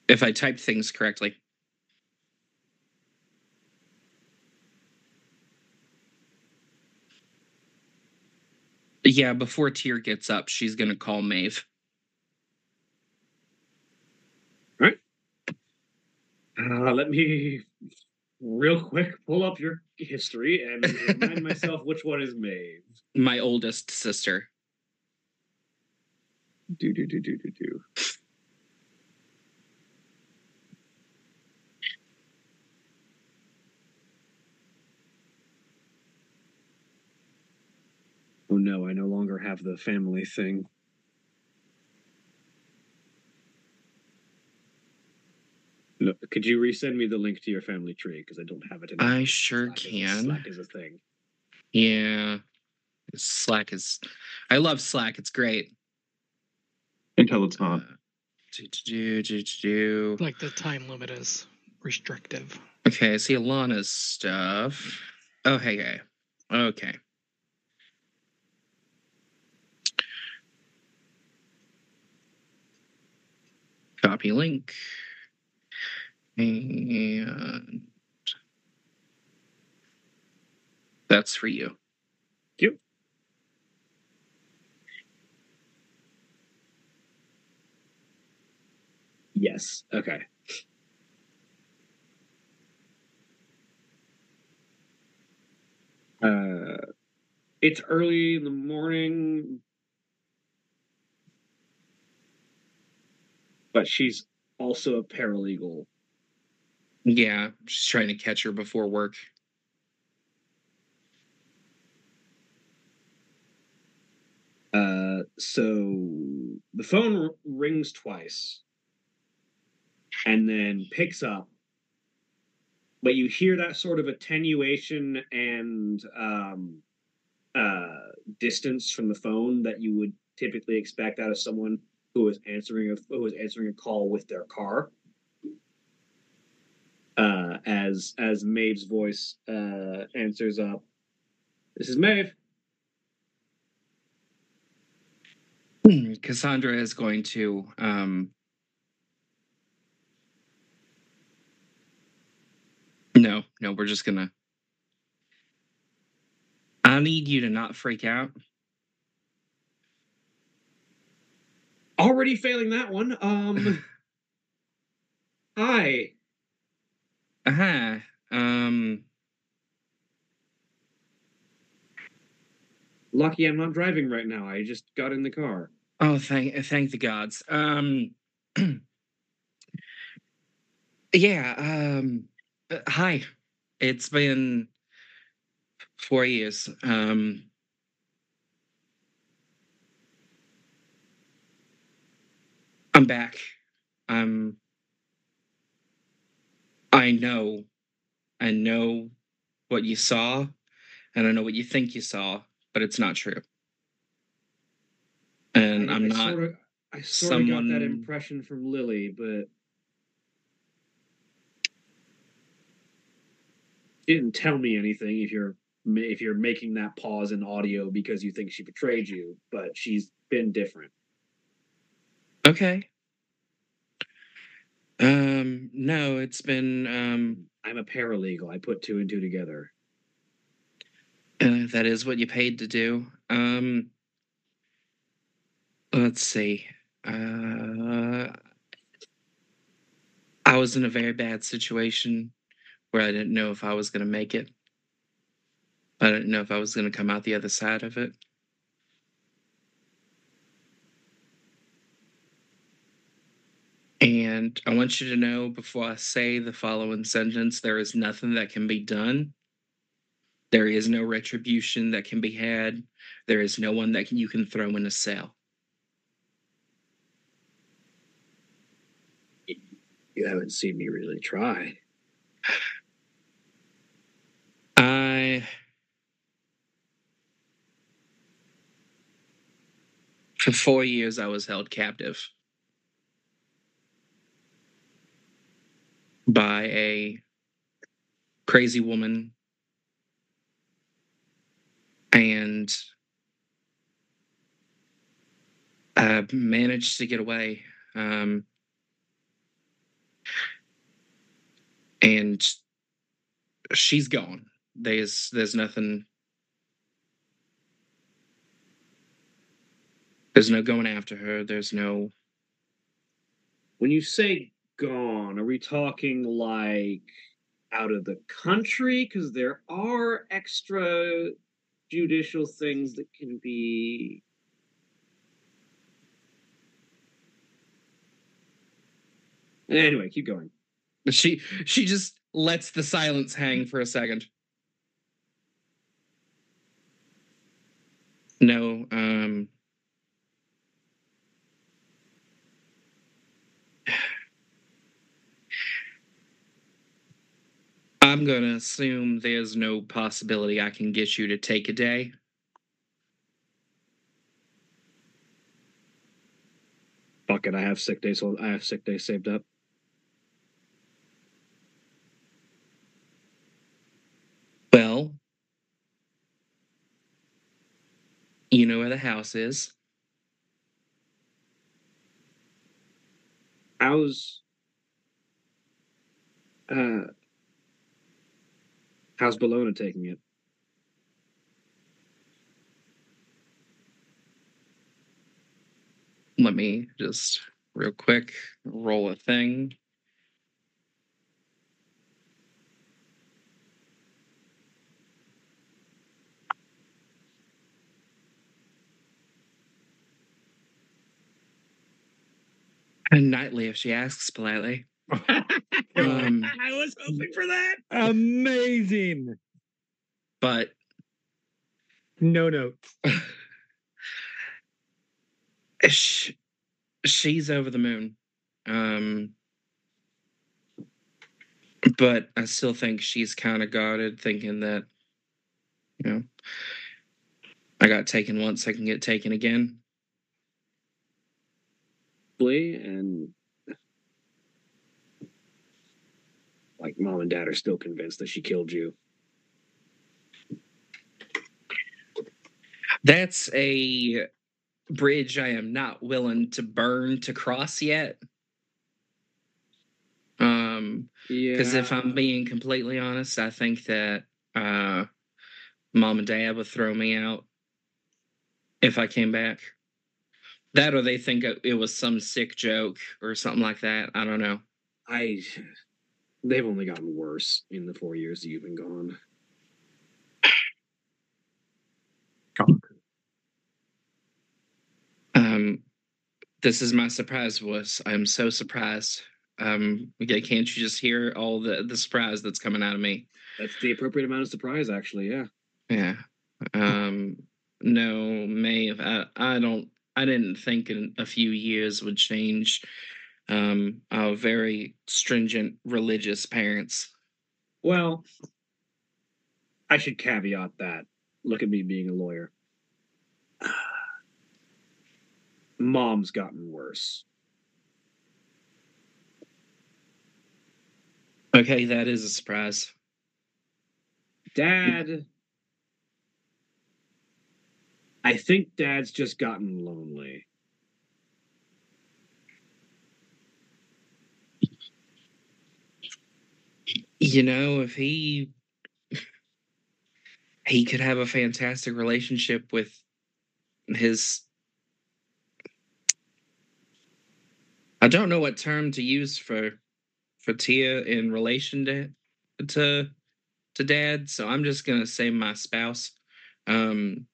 If I typed things correctly. Yeah, before Tier gets up, she's going to call Maeve. Right. Uh, let me real quick pull up your history and remind myself which one is Maeve. my oldest sister. Do do do do do do. Have the family thing. No, could you resend me the link to your family tree because I don't have it in. I sure Slack is can. Slack is a thing. Yeah. Slack is I love Slack. It's great. Until it's not. Uh, do, do, do, do, do. Like the time limit is restrictive. Okay, I see Alana's stuff. Oh, hey, hey. Okay. Copy link. And that's for you. Yep. Yes. Okay. Uh, it's early in the morning, but she's also a paralegal. Yeah, just trying to catch her before work. Uh, so the phone r- rings twice and then picks up. But you hear that sort of attenuation and um, uh, distance from the phone that you would typically expect out of someone who is answering a who is answering a call with their car. Uh, as as Maeve's voice uh, answers up, "This is Maeve." Cassandra is going to um No, no, we're just gonna I need you to not freak out. Already failing that one. Um, hi. Uh-huh. Um Lucky I'm not driving right now. I just got in the car. oh thank thank the gods. Um Yeah, um uh, hi. It's been 4 years. Um I'm back. I'm I know I know what you saw and I know what you think you saw, but it's not true. And I, I'm I not Sorta, I sort of got that impression from Lily, but didn't tell me anything. If you're if you're making that pause in audio because you think she betrayed you, but she's been different. Okay. Um no, it's been um I'm a paralegal. I put two and two together. uh, that is what you paid to do. Um let's see. Uh I was in a very bad situation where I didn't know if I was going to make it. I didn't know if I was going to come out the other side of it. And I want you to know before I say the following sentence there is nothing that can be done. There is no retribution that can be had. There is no one that can, you can throw in a cell. You haven't seen me really try. I. For four years, I was held captive by a crazy woman. And I managed to get away. Um, and she's gone. There's there's nothing. There's no going after her. There's no. When you say gone, are we talking like out of the country? Because there are extra judicial things that can be. Anyway, keep going. She she just lets the silence hang for a second. No, um I'm gonna assume there's no possibility I can get you to take a day. Fuck it, I have sick days. So I have sick days saved up. Well, you know where the house is. How's uh how's Bologna taking it? Let me just real quick roll a thing. And nightly, if she asks politely. Um, I was hoping for that. Amazing. but No notes. sh- she's over the moon. Um, but I still think she's kind of guarded, thinking that, you know, I got taken once, I can get taken again. Lee and like mom and dad are still convinced that she killed you. That's a bridge I am not willing to burn to cross yet. Um, Yeah. Because if I'm being completely honest, I think that uh, mom and dad would throw me out if I came back. That or they think it was some sick joke or something like that. I don't know. I they've only gotten worse in the four years that you've been gone. Um, this is my surprise voice. I'm so surprised. Um, okay, can't you just hear all the the surprise that's coming out of me? That's the appropriate amount of surprise, actually. Yeah. Yeah. Um, no, Maeve, I, I don't, I didn't think in a few years would change um, our very stringent religious parents. Well, I should caveat that. Look at me being a lawyer. Mom's gotten worse. Okay, that is a surprise. Dad. I think dad's just gotten lonely. You know, if he he could have a fantastic relationship with his I don't know what term to use for for Tier in relation to to to dad, so I'm just gonna say my spouse. Um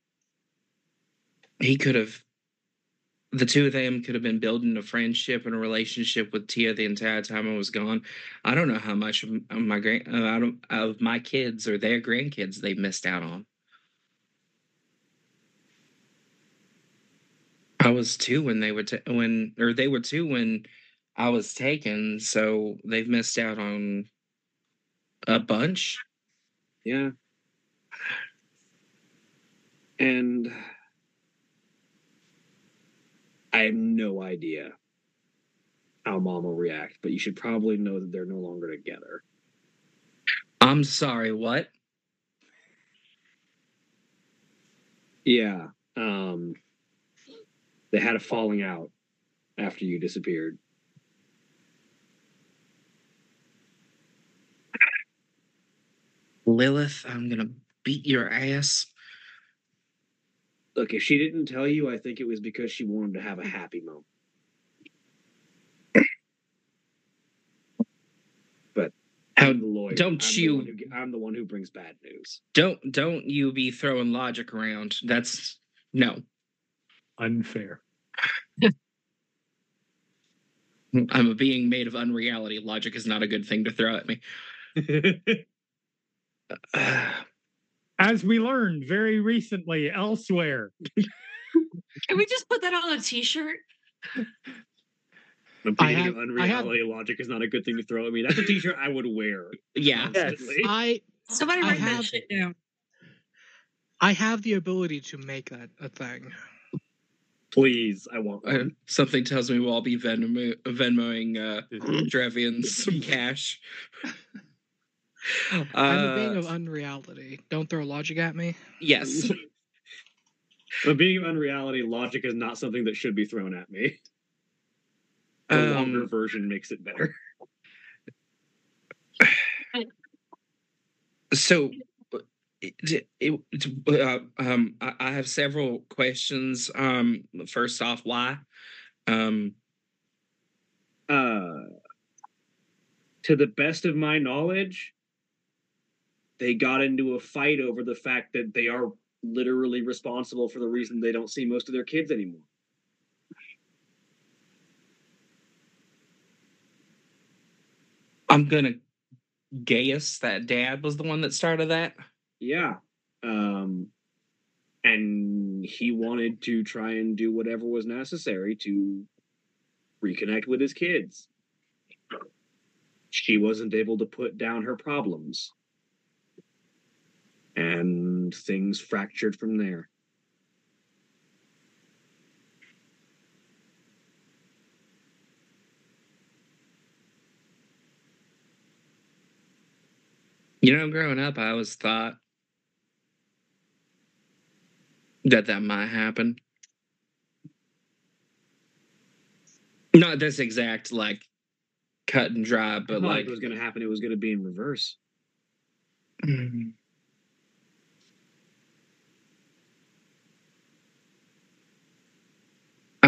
he could have the two of them could have been building a friendship and a relationship with Tier the entire time I was gone. I don't know how much of my grand uh, of my kids or their grandkids they missed out on. I was two when they were ta- when or they were two when I was taken, so they've missed out on a bunch. Yeah. And I have no idea how mom will react, but you should probably know that they're no longer together. I'm sorry, what? Yeah. Um they had a falling out after you disappeared. Lilith, I'm gonna beat your ass. Look, if she didn't tell you, I think it was because she wanted to have a happy moment. But How I'm the lawyer. don't I'm you- one who- I'm the one who brings bad news. don't don't you be throwing logic around. That's no. Unfair. I'm a being made of unreality. Logic is not a good thing to throw at me. Uh, As we learned very recently elsewhere. Can we just put that on a t-shirt? I'm I have- of I have- unreality logic is not a good thing to throw at me. That's a t-shirt I would wear. Yeah. constantly. I Somebody I write that have- shit down. I have the ability to make that a thing. Please, I want Uh, something tells me we'll all be Venmo- Venmoing uh, Drevian some cash. I'm a being Uh, of unreality. Don't throw logic at me. yes. But being of unreality, logic is not something that should be thrown at me. The longer Um, version makes it better. so it, it, it- uh, um, I, I have several questions. Um, first off, why? Um, Uh, to the best of my knowledge, they got into a fight over the fact that they are literally responsible for the reason they don't see most of their kids anymore. I'm gonna guess that Dad was the one that started that. Yeah. Um, and he wanted to try and do whatever was necessary to reconnect with his kids. She wasn't able to put down her problems. And things fractured from there. You know, growing up, I always thought that that might happen. Not this exact like cut and dry, but like it was going to happen, it was going to be in reverse. Mm.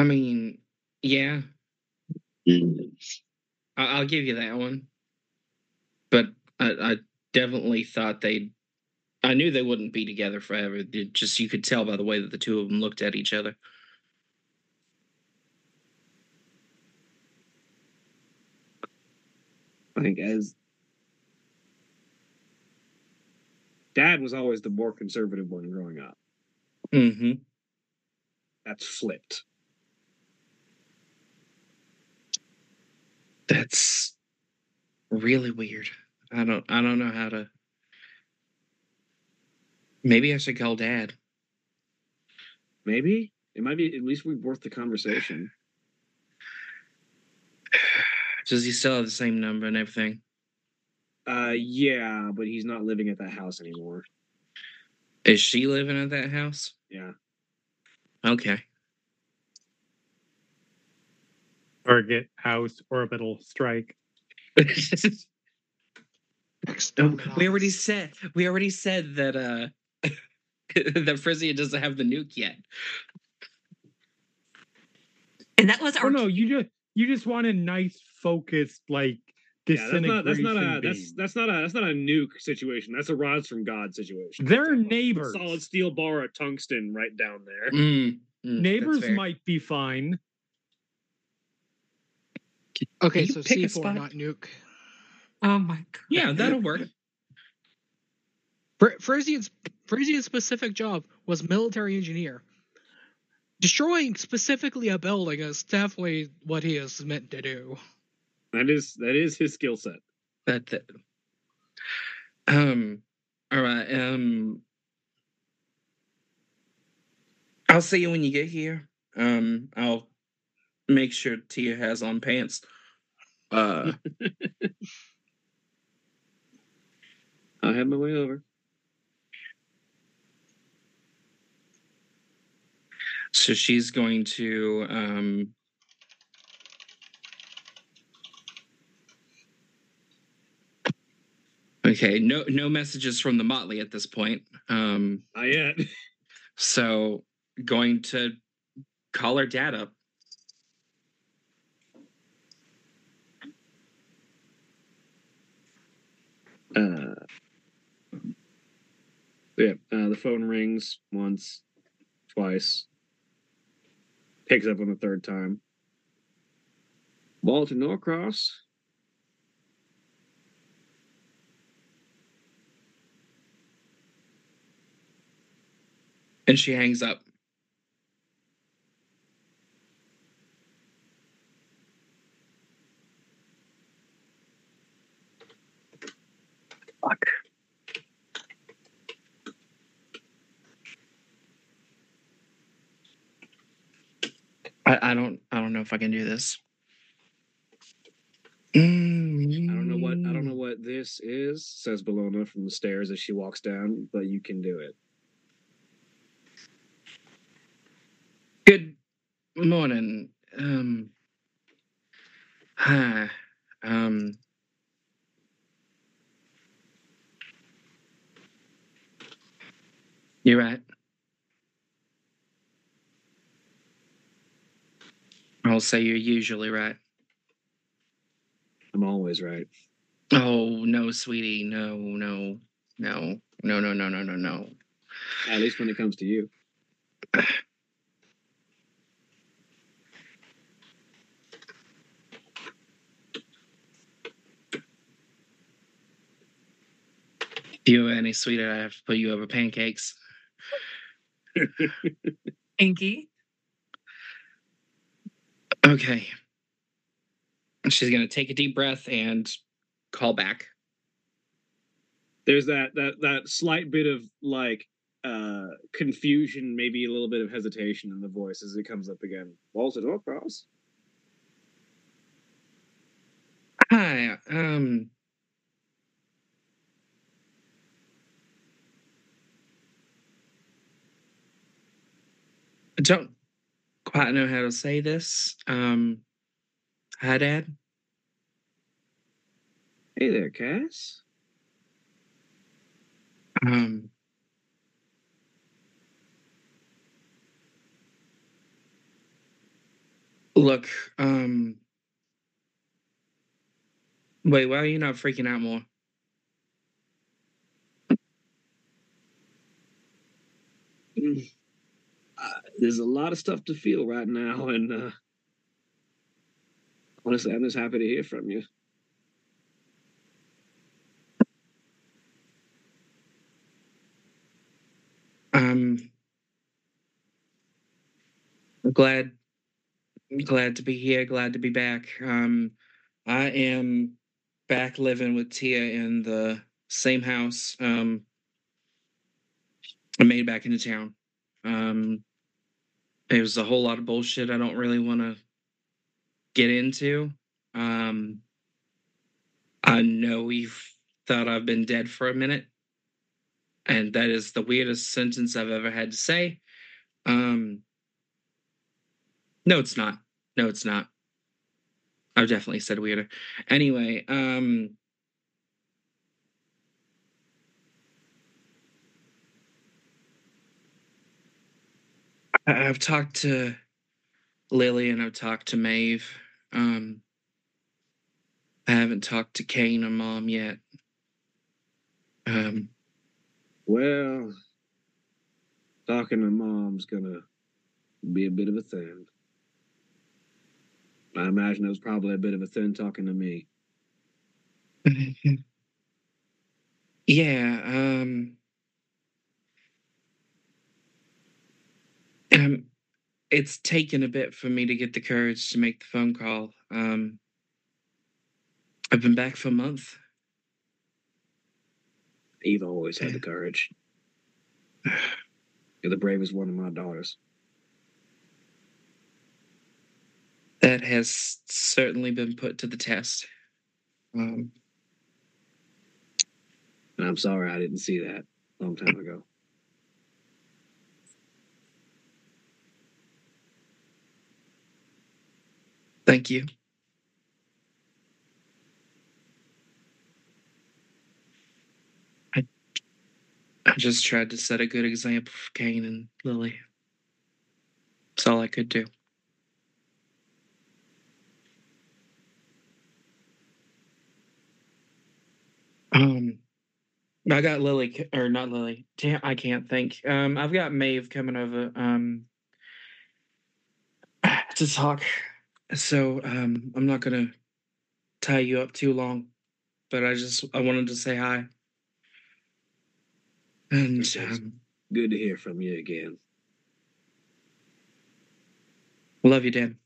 I mean, yeah, I- I'll give you that one. But I, I definitely thought they'd. I knew they wouldn't be together forever. It just you could tell by the way that the two of them looked at each other. I think as dad was always the more conservative one growing up. Mm-hmm. That's flipped. That's really weird. I don't. I don't know how to. Maybe I should call Dad. Maybe it might be at least we worth the conversation. Does he still have the same number and everything? Uh, yeah, but he's not living at that house anymore. Is she living at that house? Yeah, Okay. Target house orbital strike. Exterminate we already said. We already said that. uh That Frisian doesn't have the nuke yet. And that was Oh our no, you just you just want a nice focused like yeah. That's not. That's not a. disintegration That's that's not a. That's not a nuke situation. That's a rods from God situation. They're That's a neighbors. Solid steel bar of tungsten right down there. Mm, mm, Neighbors might be fine. Okay, so pick a C4, spot? not nuke. Oh my god. Yeah, that'll work. Fr- Frisian's Frisian's specific job was military engineer. Destroying specifically a building is definitely what he is meant to do. That is that is his skill set. That, that. Um. All right. Um. I'll see you when you get here. Um. I'll make sure Tier has on pants. Uh. I'll have my way over. So she's going to um Okay, no no messages from the Motley at this point. Um Not yet. so going to call her dad up. Uh, yeah, uh, the phone rings once, twice. Picks up on the third time. Walter Norcross. And she hangs up. Fuck. I, I don't I don't know if I can do this. I don't know what I don't know Mm. what this is, says Bologna from the stairs as she walks down, but you can do it. Good morning. Um hi. Um You're right. I'll say you're usually right. I'm always right. Oh no, sweetie. No, no, no, no, no, no, no, no, no. At least when it comes to you. If you were any sweeter, I have to put you over pancakes. Inky. Okay. She's gonna take a deep breath and call back. There's that that that slight bit of like uh confusion, maybe a little bit of hesitation in the voice as it comes up again. Walter Norcross. Hi. Um. I don't quite know how to say this. Um. Hi, Dad. Hey there, Cass. Um. Look. Um. Wait. Why are you not freaking out more? There's a lot of stuff to feel right now, and uh honestly, I'm just happy to hear from you. Um. I'm glad glad to be here glad to be back um i am back living with Tier in the same house um i made it back into town um it was a whole lot of bullshit i don't really want to get into um i know you've thought i've been dead for a minute and that is the weirdest sentence i've ever had to say um no, it's not. No, it's not. I've definitely said weirder. Anyway, um I've talked to Lily and I've talked to Maeve. Um I haven't talked to Kane or Mom yet. Um Well, talking to mom's gonna be a bit of a thing. I imagine it was probably a bit of a thing talking to me. yeah, um um it's taken a bit for me to get the courage to make the phone call. Um I've been back for a month. Eve always had the courage. You're the bravest one of my daughters. That has certainly been put to the test. Um, And I'm sorry I didn't see that a long time ago. Thank you. I, I just tried to set a good example for Kane and Lily. That's all I could do. Um, I got Lily or not Lily. Damn, I can't think. Um, I've got Maeve coming over. Um, to talk. So um, I'm not gonna tie you up too long, but I just I wanted to say hi. And um, good to hear from you again. Love you, Dan.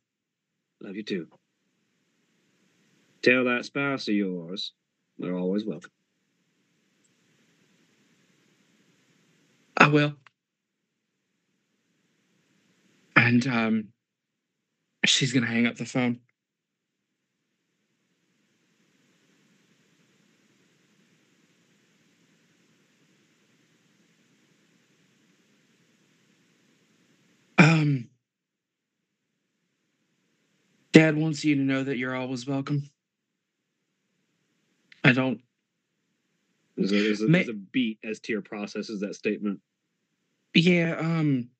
Love you too. Tell that spouse of yours they're always welcome. I will. And um, she's gonna hang up the phone. Um, Dad wants you to know that you're always welcome. I don't. There's a, there's a, Ma- there's a beat as Tier processes that statement. Yeah. Um,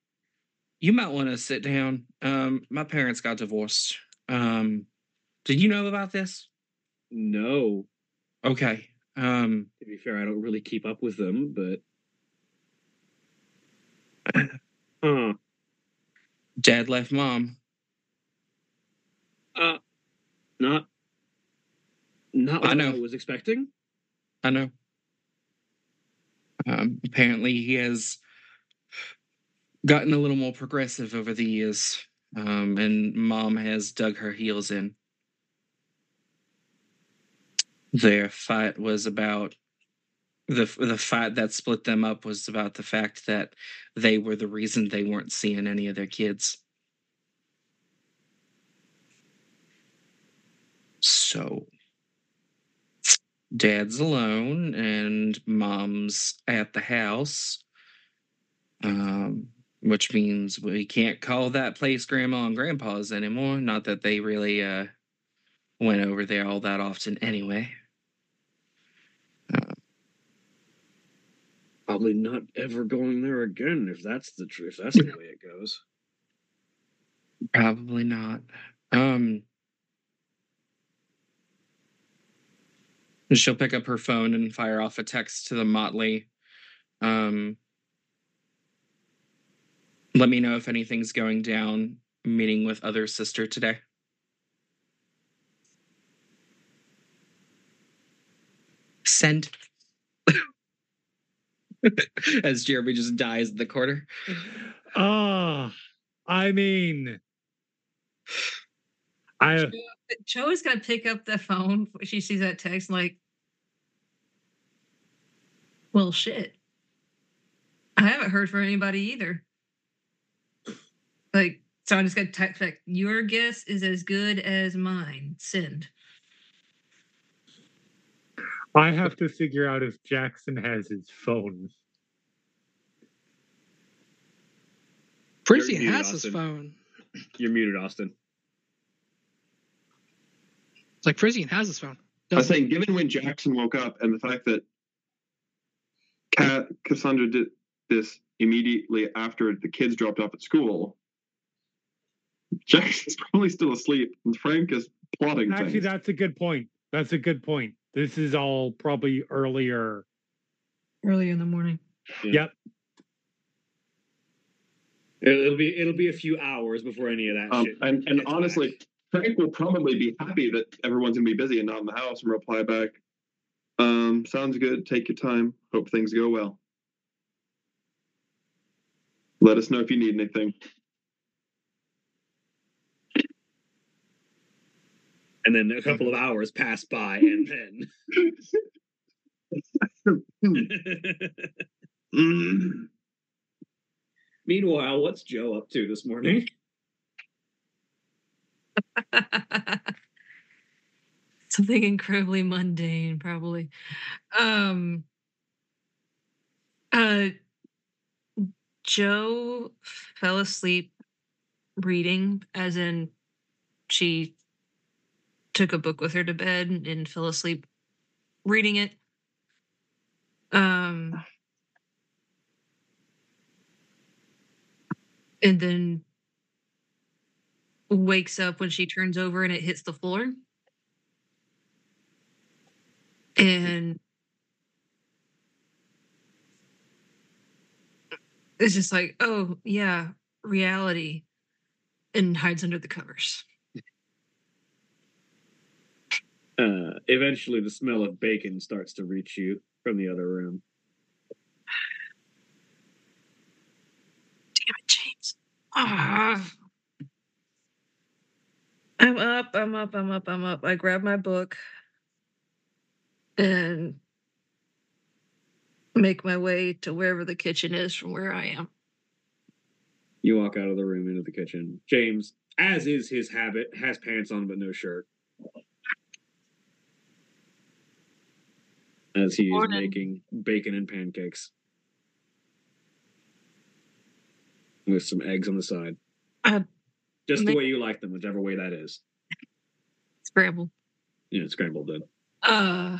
you might want to sit down. Um, my parents got divorced. Um, did you know about this? No, Okay. Um, to be fair, I don't really keep up with them, but huh. Dad left mom. Uh, not not I what know. I was expecting. I know. Um, apparently, he has gotten a little more progressive over the years, um, and mom has dug her heels in. Their fight was about the the fight that split them up was about the fact that they were the reason they weren't seeing any of their kids. So dad's alone and mom's at the house um, which means we can't call that place grandma and grandpa's anymore not that they really uh, went over there all that often anyway Probably not ever going there again if that's the truth. If that's the way it goes. probably not um she'll pick up her phone and fire off a text to the motley um let me know if anything's going down meeting with other sister today send as jeremy just dies in the corner Ah, I mean, I Jo is gonna pick up the phone when she sees that text, like, well, shit. I haven't heard from anybody either. Like, so I'm just gonna text back. Your guess is as good as mine. Send. I have to figure out if Jackson has his phone. Frisian muted, has his phone. You're muted, Austin. It's like Frisian has his phone. I was Doesn't- saying, given when Jackson woke up and the fact that Cat Cassandra did this immediately after the kids dropped off at school, Jackson's probably still asleep, and Frank is plotting Actually, things. that's a good point. That's a good point. This is all probably earlier. Early in the morning. Yep. It'll, it'll be it'll be a few hours before any of that Um, shit. and and honestly, back. Frank will probably be happy that everyone's gonna be busy and not in the house, and reply back, um, "Sounds good. Take your time. Hope things go well. Let us know if you need anything." And then a couple of hours pass by, and then meanwhile, what's Jo up to this morning? Something incredibly mundane, probably. Um uh Jo fell asleep reading, as in she took a book with her to bed and fell asleep reading it. Um and then wakes up when she turns over and it hits the floor. And it's just like, oh, yeah, reality. And hides under the covers. Uh, eventually, the smell of bacon starts to reach you from the other room. Damn it, James. Ah. I'm up, I'm up, I'm up, I'm up. I grab my book and make my way to wherever the kitchen is from where I am. You walk out of the room into the kitchen. James, as is his habit, has pants on but no shirt. As he is making bacon and pancakes. With some eggs on the side. Uh, Just the way you like them, whichever way that is. Scramble. Yeah, scrambled then. Uh,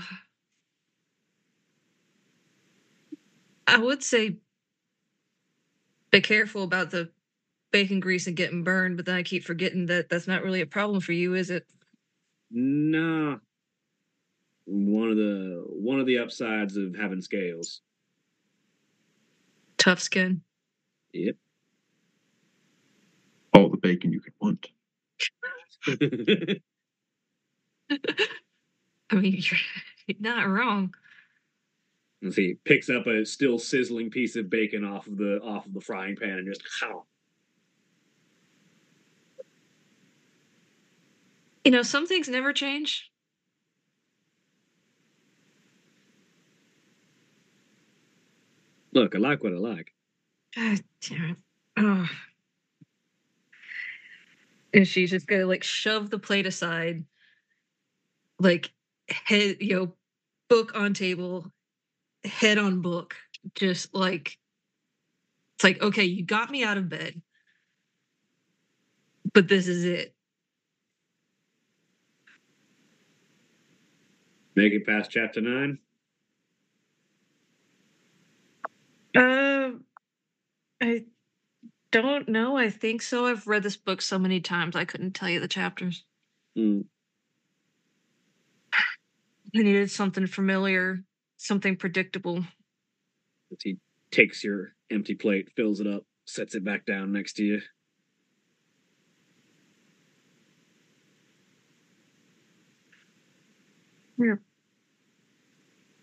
I would say be careful about the bacon grease and getting burned, but then I keep forgetting that that's not really a problem for you, is it? Nah. One of the one of the upsides of having scales. Tough skin. Yep. All the bacon you could want. I mean, you're not wrong. And so he picks up a still sizzling piece of bacon off of the off of the frying pan and just how. You know, some things never change. Look, I like what I like. God damn it. Oh. And she's just gonna like shove the plate aside, like head, you know, book on table, head on book, just like it's like, okay, you got me out of bed, but this is it. Make it past chapter nine. Um, I don't know. I think so. I've read this book so many times I couldn't tell you the chapters. Hmm. I needed something familiar, something predictable. He takes your empty plate, fills it up, sets it back down next to you.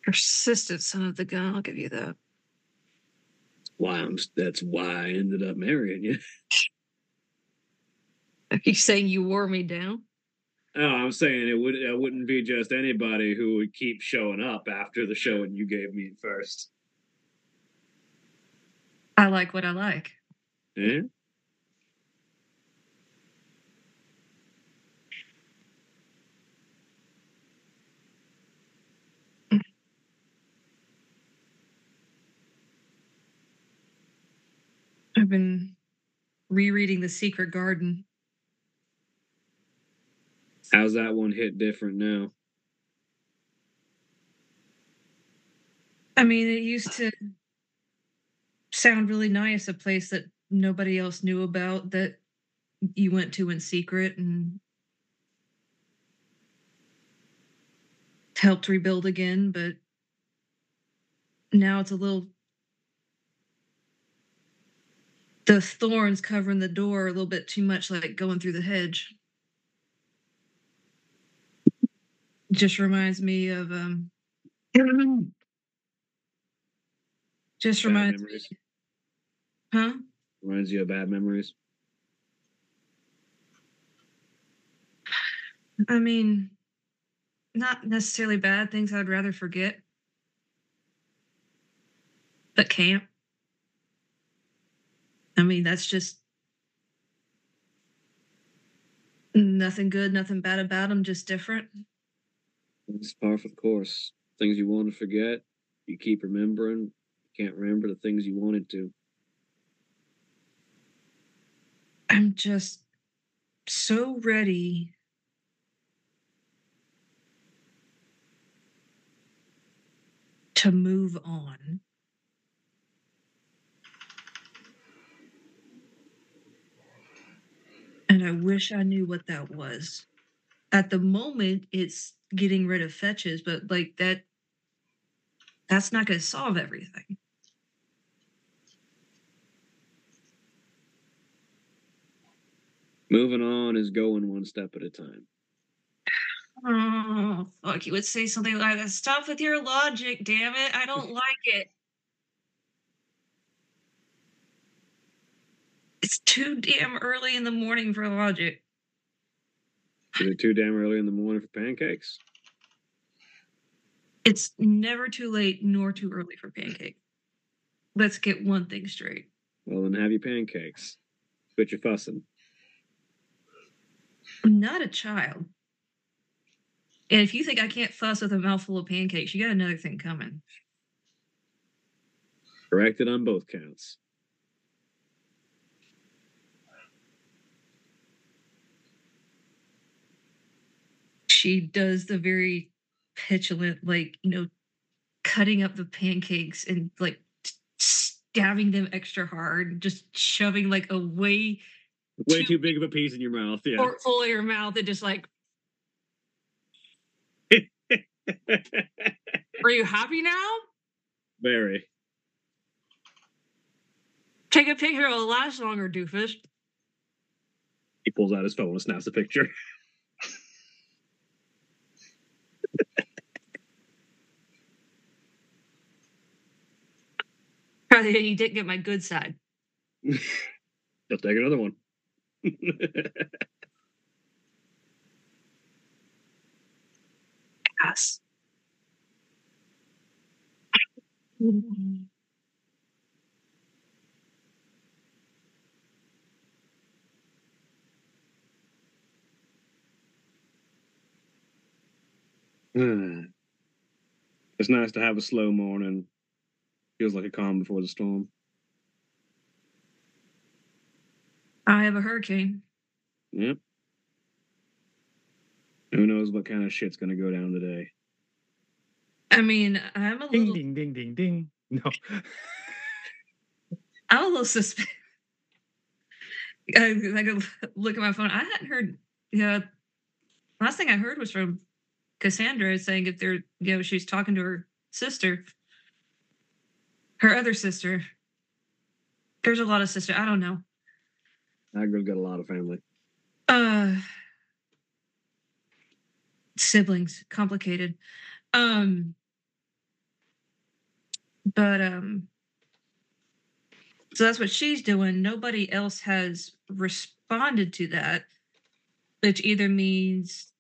Persistent son of the gun, I'll give you that. Why I'm that's why I ended up marrying you. Are you saying you wore me down? Oh, I'm saying it would it wouldn't be just anybody who would keep showing up after the showing you gave me first. I like what I like. Eh? Been rereading The Secret Garden. How's that one hit different now? I mean, it used to sound really nice, a place that nobody else knew about that you went to in secret and helped rebuild again, but now it's a little the thorns covering the door a little bit too much like going through the hedge. Just reminds me of um just Bad reminds memories. me huh? Reminds you of bad memories. I mean, not necessarily bad things I'd rather forget, but can't. I mean, that's just nothing good, nothing bad about them, just different. It's par for the course. Things you want to forget, you keep remembering. You can't remember the things you wanted to. I'm just so ready to move on. And I wish I knew what that was. At the moment, it's getting rid of fetches, but like that, that's not going to solve everything. Moving on is going one step at a time. Oh, fuck. You would say something like that. Stop with your logic, damn it. I don't like it. It's too damn early in the morning for logic. Is it too damn early in the morning for pancakes? It's never too late nor too early for pancake. Let's get one thing straight. Well, then have your pancakes. Quit your fussing. I'm not a child. And if you think I can't fuss with a mouthful of pancakes, you got another thing coming. Corrected on both counts. She does the very petulant, like, you know, cutting up the pancakes and like stabbing them extra hard, just shoving like a way Way Too- too big of a piece in your mouth. Yeah. full of your mouth and just like, are you happy now? Very. Take a picture, it'll last longer, doofus. He pulls out his phone and snaps a picture. You didn't get my good side. Let's take another one. Yes. Mm-hmm. Hmm. it's nice to have a slow morning. Feels like a calm before the storm. I have a hurricane. Yep. Who knows what kind of shit's gonna go down today? I mean, I'm a Ding little, ding ding ding ding. No. I'm a little suspicious. I, I could look at my phone. I hadn't heard. Yeah, last thing I heard was from Cassandra is saying if they're, you know, she's talking to her sister, her other sister. There's a lot of sister. I don't know. Girl's got a lot of family. uh siblings complicated um but um so that's what she's doing nobody else has responded to that which either means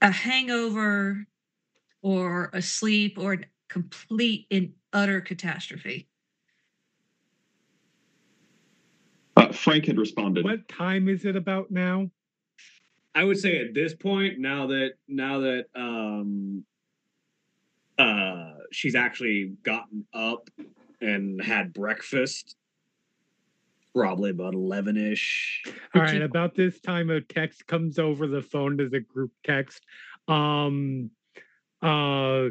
a hangover or a sleep or a complete and utter catastrophe Uh, Frank had responded. What time is it about now? I would say at this point, now that now that um uh she's actually gotten up and had breakfast, probably about eleven ish. All Did right, you- about this time a text comes over the phone to the group text. Um uh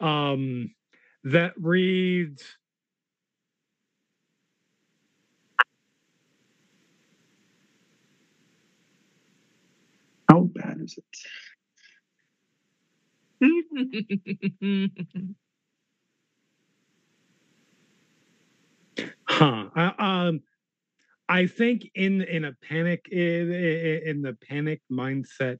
um that reads How bad is it? huh I, um I think in in a panic in, in the panic mindset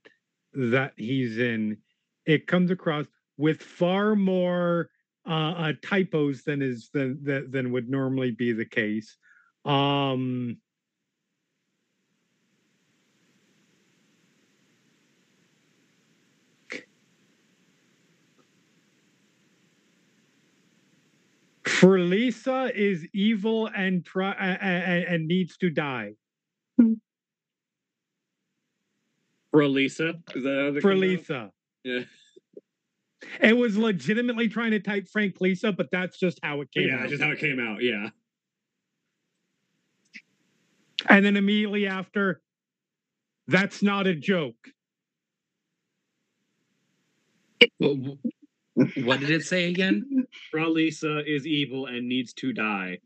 that he's in it comes across with far more uh, uh typos than is than, than than would normally be the case. Um for Lisa is evil and try and, and needs to die. Hmm. For Lisa, is that how For come out? Lisa, Yeah. it was legitimately trying to type Frank Lisa, but that's just how it came Yeah, out. that's just how it came out. Yeah. And then immediately after, that's not a joke. Wh- wh- What did it say again? Fra Lisa is evil and needs to die.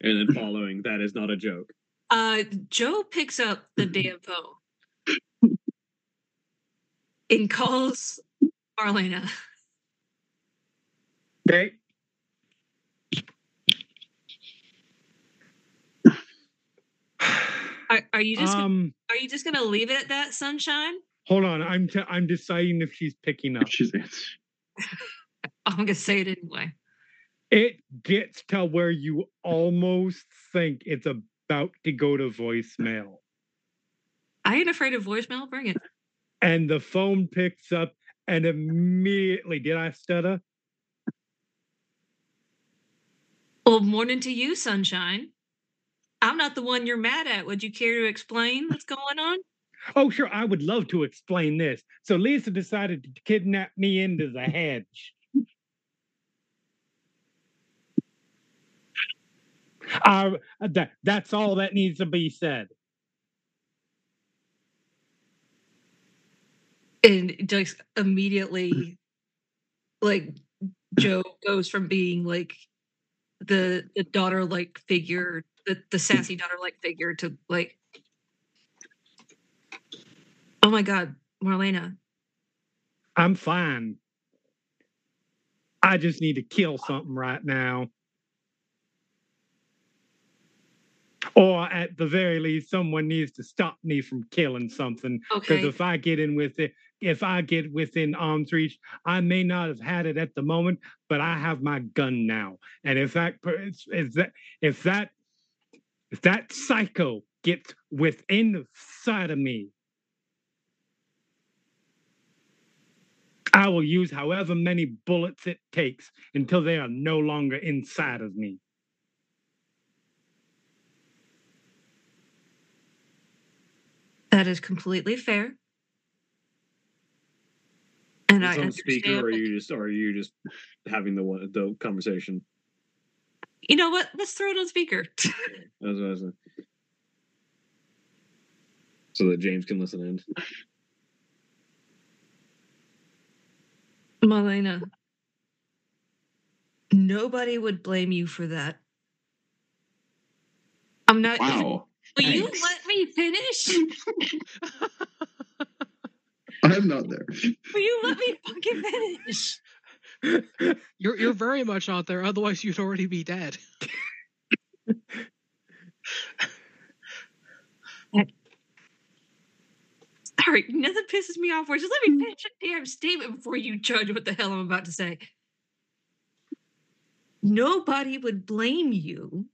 And then following, that is not a joke. Uh, Jo picks up the damn phone and calls Marlena. Okay. Are, are you just um, are you just gonna leave it at that, sunshine? hold on. I'm t- I'm deciding if she's picking up. If she's answering. I'm gonna say it anyway. It gets to where you almost think it's about to go to voicemail. I ain't afraid of voicemail. Bring it. and the phone picks up and immediately did I stutter? Well, morning to you, sunshine. I'm not the one you're mad at. Would you care to explain what's going on? Oh, sure, I would love to explain this. So Lisa decided to kidnap me into the hedge. Uh, that, that's all that needs to be said. And just immediately, like, Jo goes from being like the the daughter like figure, the, the sassy daughter like figure to like, oh my God, Marlena, I'm fine. I just need to kill something right now. Or at the very least, someone needs to stop me from killing something. Because okay. if I get in with it, if I get within arm's reach, I may not have had it at the moment, but I have my gun now. And if that if that if that if that psycho gets within sight of me, I will use however many bullets it takes until they are no longer inside of me. That is completely fair. And Is I this on understand. speaker, or are you just, or are you just having the one the conversation? you know what? Let's throw it on speaker. That's what I was. So that James can listen in. Marlena, nobody would blame you for that. I'm not. Wow. Will you let me finish? I'm not there. Will you let me fucking finish? You're you're very much out there, otherwise you'd already be dead. Sorry, nothing pisses me off. More. Just let me mm. finish a damn statement before you judge what the hell I'm about to say. Nobody would blame you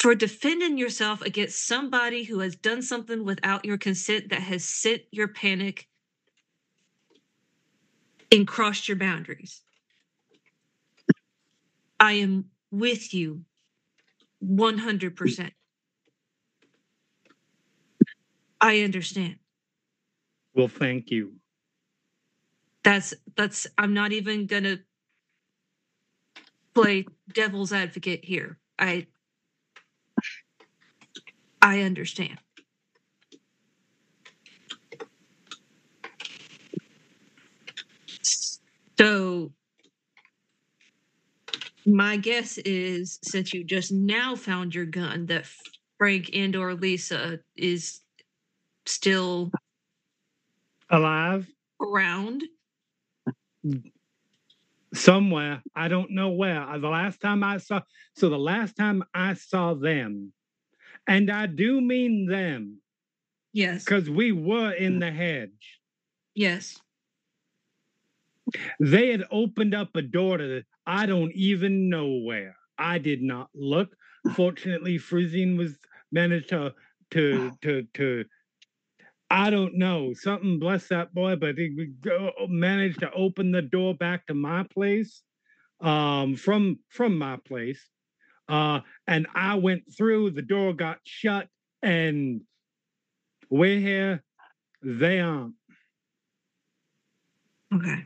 for defending yourself against somebody who has done something without your consent that has sent your panic and crossed your boundaries. I am with you 100%. I understand. Well, thank you. That's that's I'm not even going to play devil's advocate here. I I understand. So my guess is since you just now found your gun that Frank and or Lisa is still Alive around. somewhere. I don't know where. The last time I saw, so the last time I saw them, and I do mean them, Yes. because we were in mm. the hedge. Yes. They had opened up a door to the, I don't even know where. I did not look. Fortunately, Frisian was managed to to to to I don't know something. Bless that boy, but he would go- managed to open the door back to my place, um, from from my place, uh, and I went through. The door got shut, and we're here. They aren't. Okay.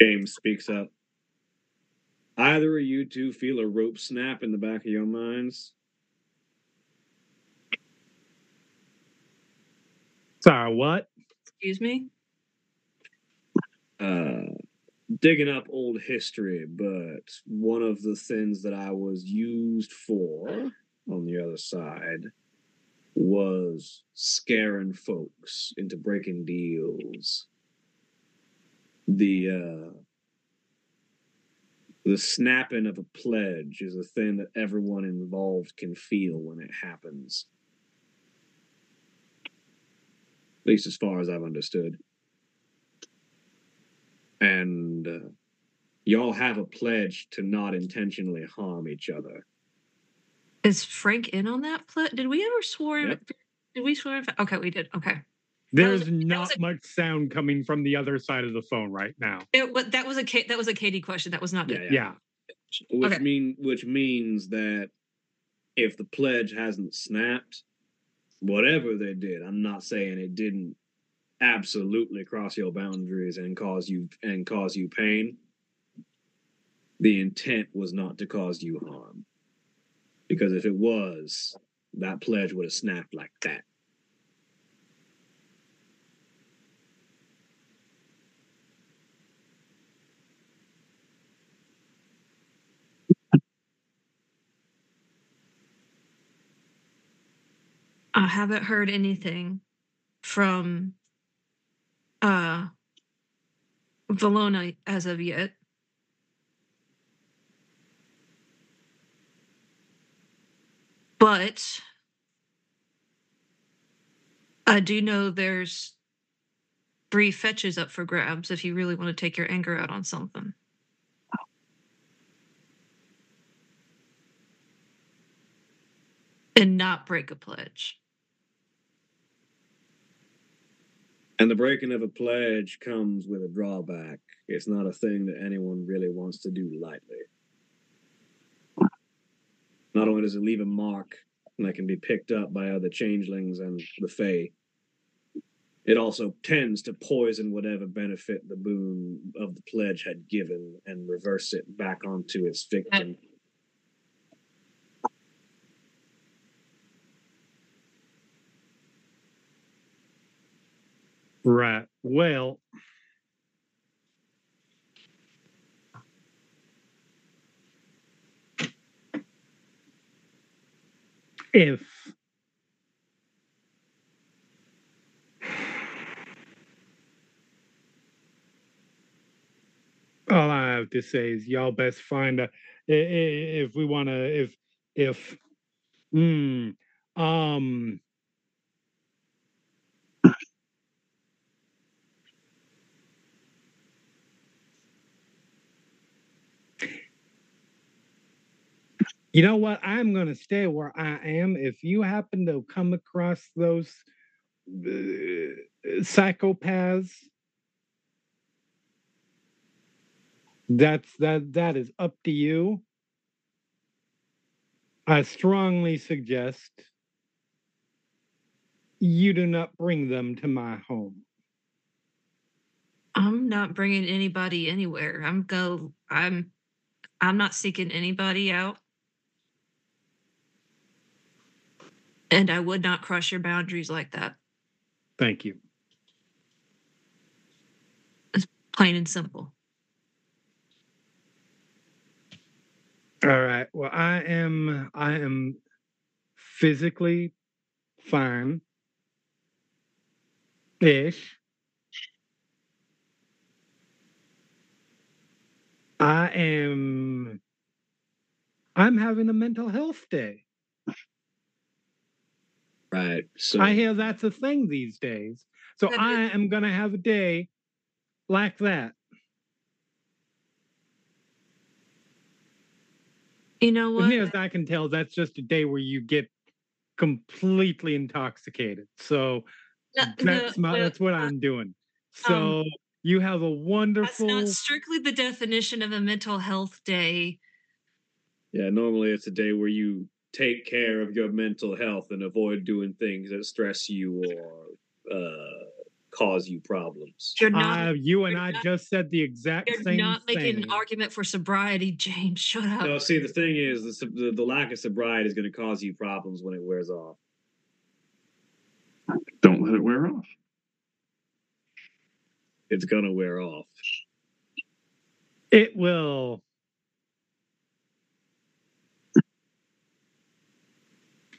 James speaks up. Either of you two feel a rope snap in the back of your minds. Sorry, what? Excuse me. uh, digging up old history, but one of the things that I was used for on the other side was scaring folks into breaking deals. The uh, the snapping of a pledge is a thing that everyone involved can feel when it happens. At least as far as I've understood and uh, y'all have a pledge to not intentionally harm each other. Is Frank in on that pledge? Did we ever swear? Yep. Did we swear? Okay, we did. Okay. There's was- not a- much sound coming from the other side of the phone right now. It, wa- that was a that was a Katie question. That was not Yeah, me. Yeah. Which Okay. mean which means that if the pledge hasn't snapped, whatever they did, I'm not saying it didn't absolutely cross your boundaries and cause you and cause you pain. The intent was not to cause you harm. Because if it was, that pledge would have snapped like that. I haven't heard anything from uh Valona as of yet. But I do know there's three fetches up for grabs if you really want to take your anger out on something. And not break a pledge. And the breaking of a pledge comes with a drawback. It's not a thing that anyone really wants to do lightly. Not only does it leave a mark that can be picked up by other changelings and the Fae, it also tends to poison whatever benefit the boon of the pledge had given and reverse it back onto its victim. Right. Well, if all I have to say is y'all best find a if we want to if if hmm um You know what? I'm going to stay where I am. If you happen to come across those uh, psychopaths, that's that that is up to you. I strongly suggest you do not bring them to my home. I'm not bringing anybody anywhere. I'm go. I'm. I'm not seeking anybody out. And I would not cross your boundaries like that. Thank you. It's plain and simple. All right. Well, I am I am physically fine ish. I am I'm having a mental health day. Right. So I hear that's a thing these days. So That I is- am going to have a day like that. You know As what? near as I can tell, that's just a day where you get completely intoxicated. So No, that's no, my, no, that's what I'm doing. Um, so you have a wonderful. That's wonderful. not strictly the definition of a mental health day. Yeah, normally it's a day where you take care of your mental health and avoid doing things that stress you or uh, cause you problems. You're not. Uh, you and you're I not- just said the exact same thing. If you're not making thing. an argument for sobriety, James. Shut up. No, see, the thing is, the, the, the lack of sobriety is going to cause you problems when it wears off. Don't let it wear off. It's going to wear off. It will.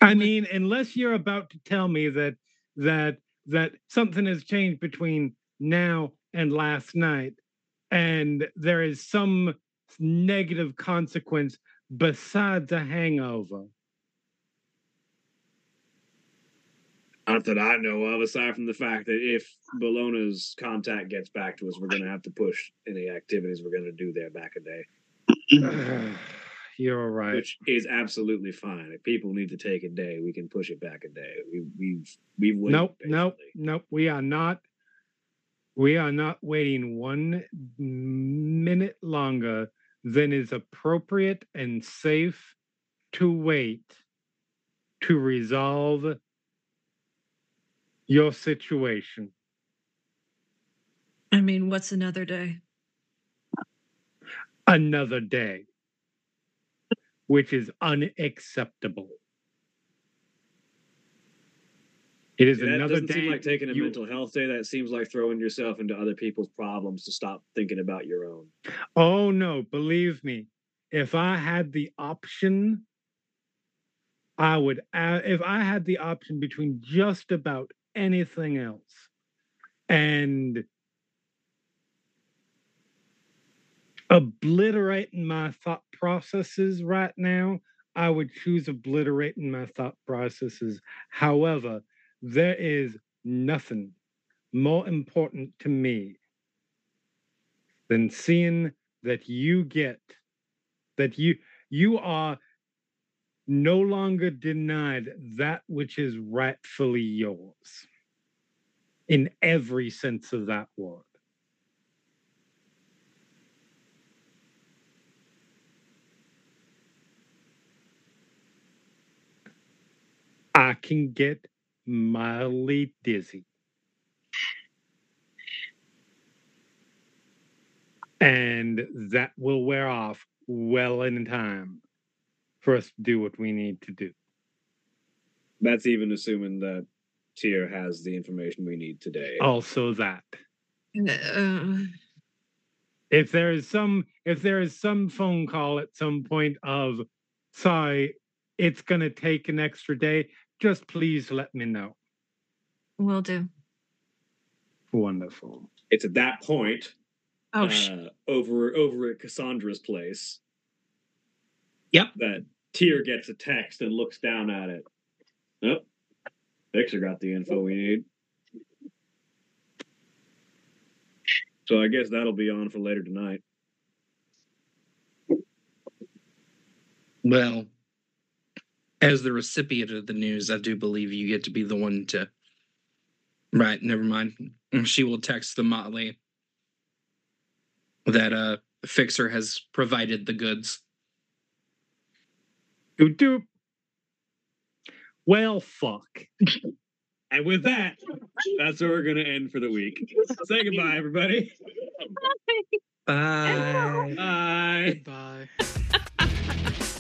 I mean, unless you're about to tell me that that that something has changed between now and last night, and there is some negative consequence besides a hangover. Not that I know of, aside from the fact that if Bologna's contact gets back to us, we're going to have to push any activities we're going to do there back a day. You're right. which is absolutely fine. If people need to take a day, we can push it back a day. We, we've we've waited. Nope, nope, nope. We are not. We are not waiting one minute longer than is appropriate and safe to wait to resolve your situation. I mean, what's another day? Another day, which is unacceptable. It is that another doesn't day. seem like taking a you- mental health day. That seems like throwing yourself into other people's problems to stop thinking about your own. Oh no, believe me. If I had the option, I would. Uh, if I had the option between just about anything else and obliterating my thought processes right now, I would choose obliterating my thought processes. However, there is nothing more important to me than seeing that you get that you you are no longer denied that which is rightfully yours in every sense of that word i can get mildly dizzy and that will wear off well in time for us to do what we need to do. That's even assuming that Tier has the information we need today. Also, that Uh, if there is some if there is some phone call at some point of sorry, it's gonna take an extra day, just please let me know. will do. Wonderful. It's at that point Oh, sh- uh, over over at Cassandra's place. Yep. That Tier gets a text and looks down at it. Oh, Fixer got the info we need. So I guess that'll be on for later tonight. Well, as the recipient of the news, I do believe you get to be the one to. Right, never mind. She will text the Motley that uh Fixer has provided the goods. Doop doop. Well, fuck. And with that, that's where we're gonna end for the week. Say goodbye, everybody. Bye. Bye. Goodbye.